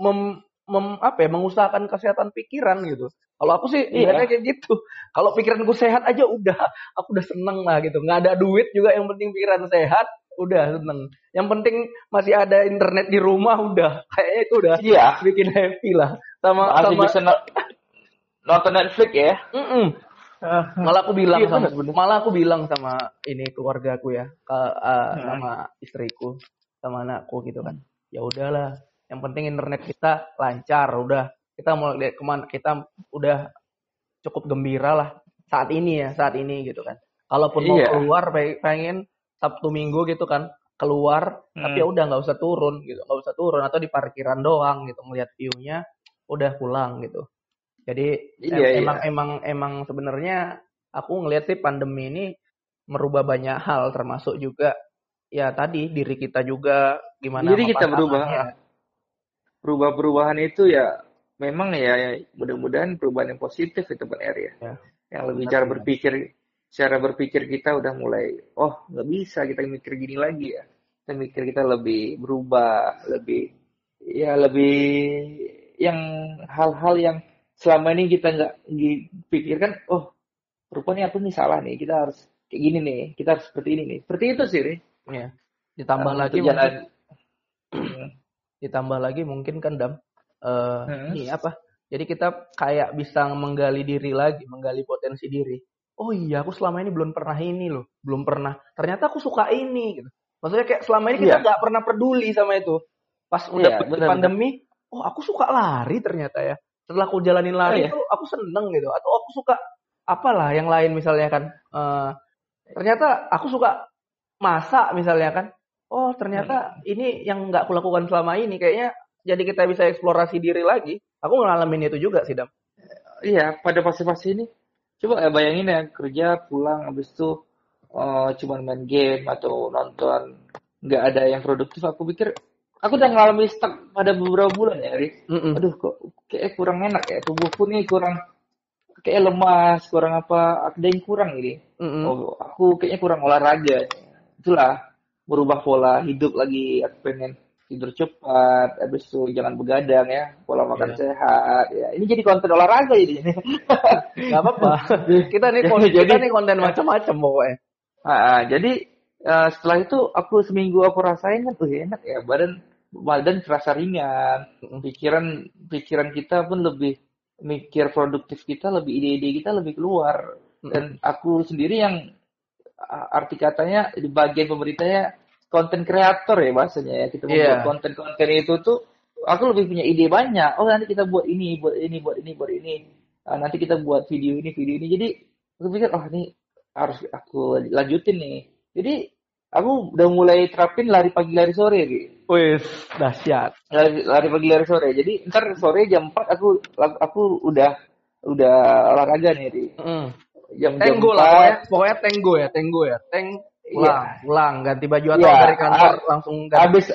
mem, mem apa ya mengusahakan kesehatan pikiran gitu kalau aku sih iya. kayak gitu. Kalau pikiranku sehat aja udah, aku udah seneng lah gitu. Nggak ada duit juga yang penting pikiran sehat, udah seneng. Yang penting masih ada internet di rumah udah. Kayaknya itu udah iya. bikin happy lah. Sama masih sama bisa nonton Netflix ya. Mm -mm. malah aku bilang iya, sama malah aku bilang sama ini keluarga aku ya ke uh, hmm. sama istriku sama anakku gitu kan ya udahlah yang penting internet kita lancar udah kita mau lihat ke mana kita udah cukup gembira lah saat ini ya saat ini gitu kan kalaupun mau iya. keluar pengen sabtu minggu gitu kan keluar hmm. tapi ya udah nggak usah turun gitu nggak usah turun atau di parkiran doang gitu melihat viewnya udah pulang gitu jadi iya, em iya. emang emang emang sebenarnya aku ngelihat sih pandemi ini merubah banyak hal termasuk juga ya tadi diri kita juga gimana diri kita berubah berubah perubahan itu ya memang ya mudah-mudahan perubahan yang positif itu Pak R ya. ya. Yang lebih cara berpikir cara berpikir kita udah mulai oh nggak bisa kita mikir gini lagi ya. Kita mikir kita lebih berubah, lebih ya lebih yang hal-hal yang selama ini kita nggak dipikirkan oh rupanya aku nih salah nih kita harus kayak gini nih kita harus seperti ini nih seperti itu sih nih. ya ditambah nah, lagi mungkin, (clears throat) ditambah lagi mungkin kan dam uh, hmm. ini apa jadi kita kayak bisa menggali diri lagi menggali potensi diri oh iya aku selama ini belum pernah ini loh belum pernah ternyata aku suka ini gitu maksudnya kayak selama ini kita iya. nggak yeah. pernah peduli sama itu pas udah yeah, bener, pandemi bener. oh aku suka lari ternyata ya setelah aku jalanin lari oh, iya. aku seneng gitu atau aku suka apalah yang lain misalnya kan uh, ternyata aku suka masak misalnya kan oh ternyata hmm. ini yang nggak aku lakukan selama ini kayaknya jadi kita bisa eksplorasi diri lagi. Aku ngalamin itu juga sih, Dam. Iya, pada fase-fase ini. Coba ya bayangin ya, kerja pulang habis itu uh, cuma main game atau nonton. Nggak ada yang produktif. Aku pikir, aku udah ngalamin stuck pada beberapa bulan ya, Riz. Mm -mm. Aduh, kok kayak kurang enak ya. Tubuhku nih kurang kayak lemas, kurang apa, ada yang kurang ini. Mm -hmm. Oh, aku kayaknya kurang olahraga. Itulah merubah pola hidup lagi. Aku pengen tidur cepat, habis itu jangan begadang ya, pola makan yeah. sehat ya. Ini jadi konten olahraga jadi ini. (laughs) Gak apa-apa. Kita nih konten, jadi, kita nih konten macam-macam pokoknya. Uh, jadi uh, setelah itu aku seminggu aku rasain kan tuh enak ya badan badan terasa ringan, pikiran pikiran kita pun lebih mikir produktif kita lebih ide-ide kita lebih keluar dan aku sendiri yang arti katanya di bagian pemerintahnya konten kreator ya bahasanya ya kita membuat yeah. konten-konten itu tuh aku lebih punya ide banyak oh nanti kita buat ini buat ini buat ini buat ini uh, nanti kita buat video ini video ini jadi aku pikir oh ini harus aku lanjutin nih jadi aku udah mulai terapin lari pagi lari sore gitu Wih, dahsyat. Lari, lari pagi lari sore. Jadi ntar sore jam 4 aku aku udah udah olahraga nih di. Mm. Jam, tenggo jam lah pokoknya, pokoknya tenggo ya, tenggo ya. Teng pulang, iya. pulang ganti baju atau iya. dari kantor A langsung ganti. Abis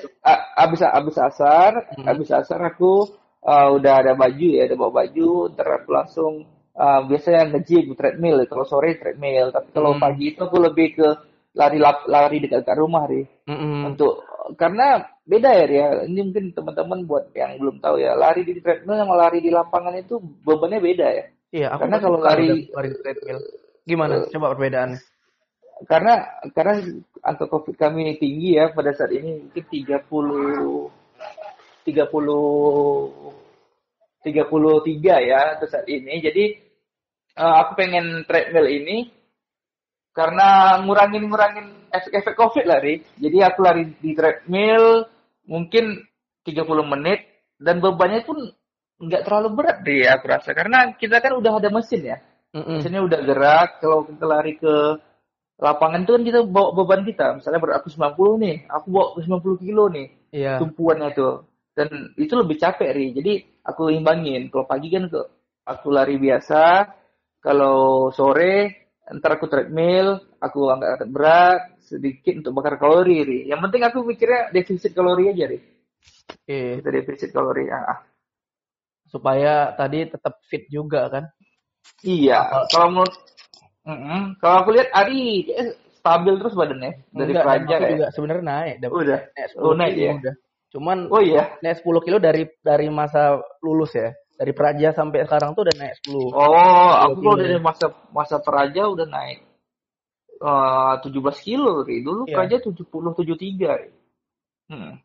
abis abis asar, hmm. abis asar aku uh, udah ada baju ya, ada bawa baju, ntar aku langsung uh, biasanya nge-gym treadmill kalau sore treadmill, tapi kalau hmm. pagi itu aku lebih ke lari lari dekat dekat rumah nih. Hmm. Untuk karena beda ya ya. Ini mungkin teman-teman buat yang belum tahu ya, lari di treadmill sama lari di lapangan itu bebannya beda ya. Iya, aku karena kalau lari lari treadmill gimana? Uh, Coba perbedaannya karena karena angka covid kami tinggi ya pada saat ini mungkin 30 30 33 ya untuk saat ini. Jadi uh, aku pengen treadmill ini karena ngurangin ngurangin efek-efek covid lari. Jadi aku lari di treadmill mungkin 30 menit dan bebannya pun nggak terlalu berat deh aku rasa karena kita kan udah ada mesin ya Mm-mm. mesinnya udah gerak kalau kita lari ke lapangan itu kan kita bawa beban kita misalnya berat aku 90 nih aku bawa 90 kilo nih Iya. tumpuannya tuh dan itu lebih capek ri jadi aku imbangin kalau pagi kan ke aku lari biasa kalau sore ntar aku treadmill aku angkat angkat berat sedikit untuk bakar kalori ri yang penting aku mikirnya defisit kalori aja ri Oke. kita defisit kalori ah, ah. Supaya tadi tetap fit juga kan. iya kalau menurut Mm-mm. kalau aku lihat Ari dia stabil terus badannya dari Enggak, aku ya juga sebenarnya naik. Dam. udah Naik 10 Oh, naik kilo ya? udah. Cuman oh iya naik 10 kilo dari dari masa lulus ya. Dari praja sampai sekarang tuh udah naik 10. Oh, aku kalau dari masa masa peraja udah naik eh 17 kilo Ri. Dulu Iya. peraja 70 73. Ri. Hmm.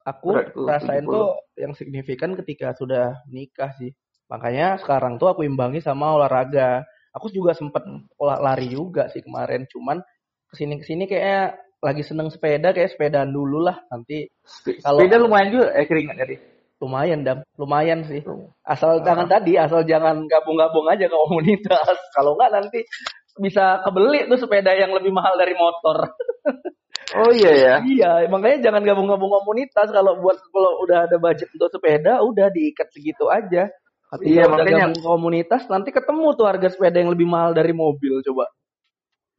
Aku Beratku rasain 70. tuh yang signifikan ketika sudah nikah sih. Makanya sekarang tuh aku imbangi sama olahraga. Aku juga sempet olah lari juga sih kemarin. Cuman ke sini ke sini kayaknya lagi seneng sepeda kayak sepedaan dulu lah. Nanti Kalau- Sepeda lumayan juga eh keringat dari. lumayan dam, lumayan sih. Asal jangan tadi, asal jangan gabung-gabung aja ke komunitas. (laughs) Kalau nggak nanti bisa kebeli tuh sepeda yang lebih mahal dari motor. (laughs) Oh iya ya. Iya, makanya jangan gabung-gabung komunitas. Kalau buat kalau udah ada budget untuk sepeda, udah diikat segitu aja. Tapi Iya, makanya- komunitas, nanti ketemu tuh harga sepeda yang lebih mahal dari mobil. Coba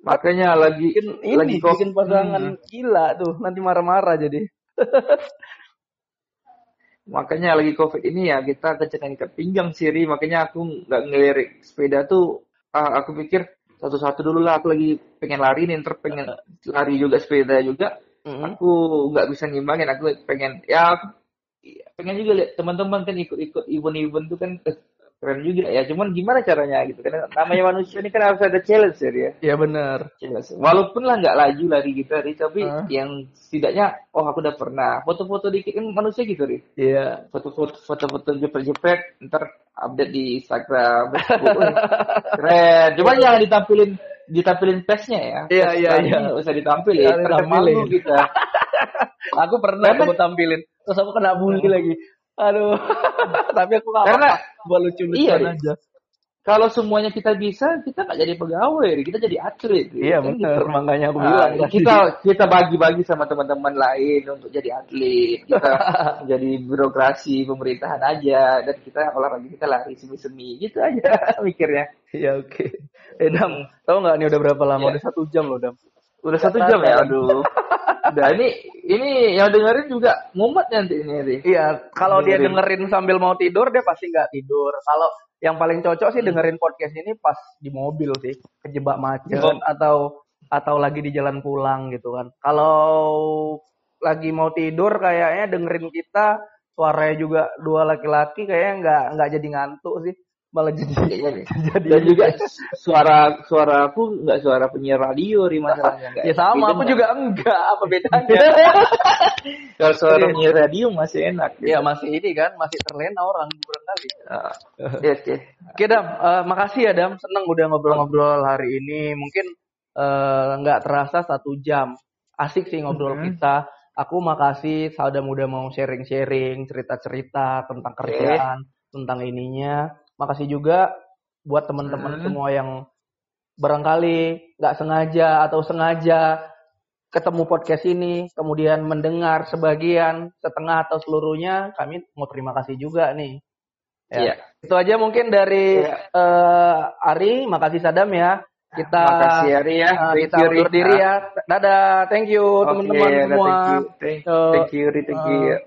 Makanya lagi bikin ini, lagi kok- bikin pasangan Hmm. gila tuh. Nanti marah-marah jadi. (laughs) Makanya lagi covid ini ya kita kencengin ikat pinggang sih Ri. Makanya aku nggak ngelirik sepeda tuh. ah, aku pikir satu-satu dulu lah. Aku lagi pengen lari nih, ntar pengen lari juga sepeda juga. Mm-mm. aku nggak bisa ngimbangin aku pengen ya aku pengen juga lihat teman-teman kan ikut-ikut event-event tuh kan keren juga ya cuman gimana caranya gitu kan namanya manusia ini kan harus ada challenge ya Iya benar. challenge walaupun lah nggak laju lari gitu Ri, tapi Ah. yang setidaknya oh aku udah pernah foto-foto dikit kan manusia gitu Ri Iya. foto-foto foto-foto jepret-jepret ntar update di Instagram Facebook. (laughs) Keren cuman jangan ditampilin ditampilin pesnya ya Iya, iya, iya. usah ditampilin ntar ditampilin. malu kita (laughs) Aku pernah Karena- aku tampilin, terus aku kena bully lagi. Aduh. (laughs) Tapi aku nggak Karena- apa-apa. Gua lucu-lucuan Iya, Ri. aja. kalau semuanya kita bisa, kita nggak jadi pegawai, kita jadi atlet. Iya Kan benar, gitu. makanya aku Ah, bilang tadi. kita kita bagi-bagi sama teman-teman lain untuk jadi atlet, kita (laughs) jadi birokrasi pemerintahan aja, dan kita olahraga kita lari semi-semi, gitu aja (laughs) mikirnya. Iya oke. Eh Dam, tau nggak nih udah berapa lama? Iya. Udah satu jam loh Dam. Udah satu jam ya, aduh. Udah ini ini yang dengerin juga mumet nanti ini. Iya, kalau dia Dengerin. dengerin sambil mau tidur dia pasti nggak tidur. Kalau yang paling cocok sih dengerin podcast ini pas di mobil sih, kejebak macet Oh. atau atau lagi di jalan pulang gitu kan. Kalau lagi mau tidur kayaknya dengerin kita suaranya juga dua laki-laki kayaknya nggak nggak jadi ngantuk sih, malah jadi Kayaknya nih. jadi Dan juga suara suara aku nggak suara penyiar radio, Ri masalahnya. Nggak ya sama aku juga enggak apa bedanya (laughs) Kalau suara Iya. penyiar radio masih enak. ya masih ini kan masih terlena orang barangkali Ah, Oke, oke. Oke Dam, Eh, makasih ya Dam, seneng udah ngobrol-ngobrol hari ini. Mungkin eh, nggak terasa satu jam. Asik sih ngobrol kita. Aku makasih Sadam udah mau sharing-sharing cerita-cerita tentang kerjaan, tentang ininya. Makasih juga buat teman-teman Mhm. semua yang barangkali nggak sengaja atau sengaja ketemu podcast ini, kemudian mendengar sebagian, setengah atau seluruhnya, kami mau terima kasih juga nih. Ya. Iya. Itu aja mungkin dari Iya. eh, Ari, makasih Sadam ya. Kita Makasih Ari ya. eh, Thank kita undur diri Ah, ya. Dadah, thank you teman-teman dah, semua. Thank you, thank, Eh, thank you, Ri, thank you. eh,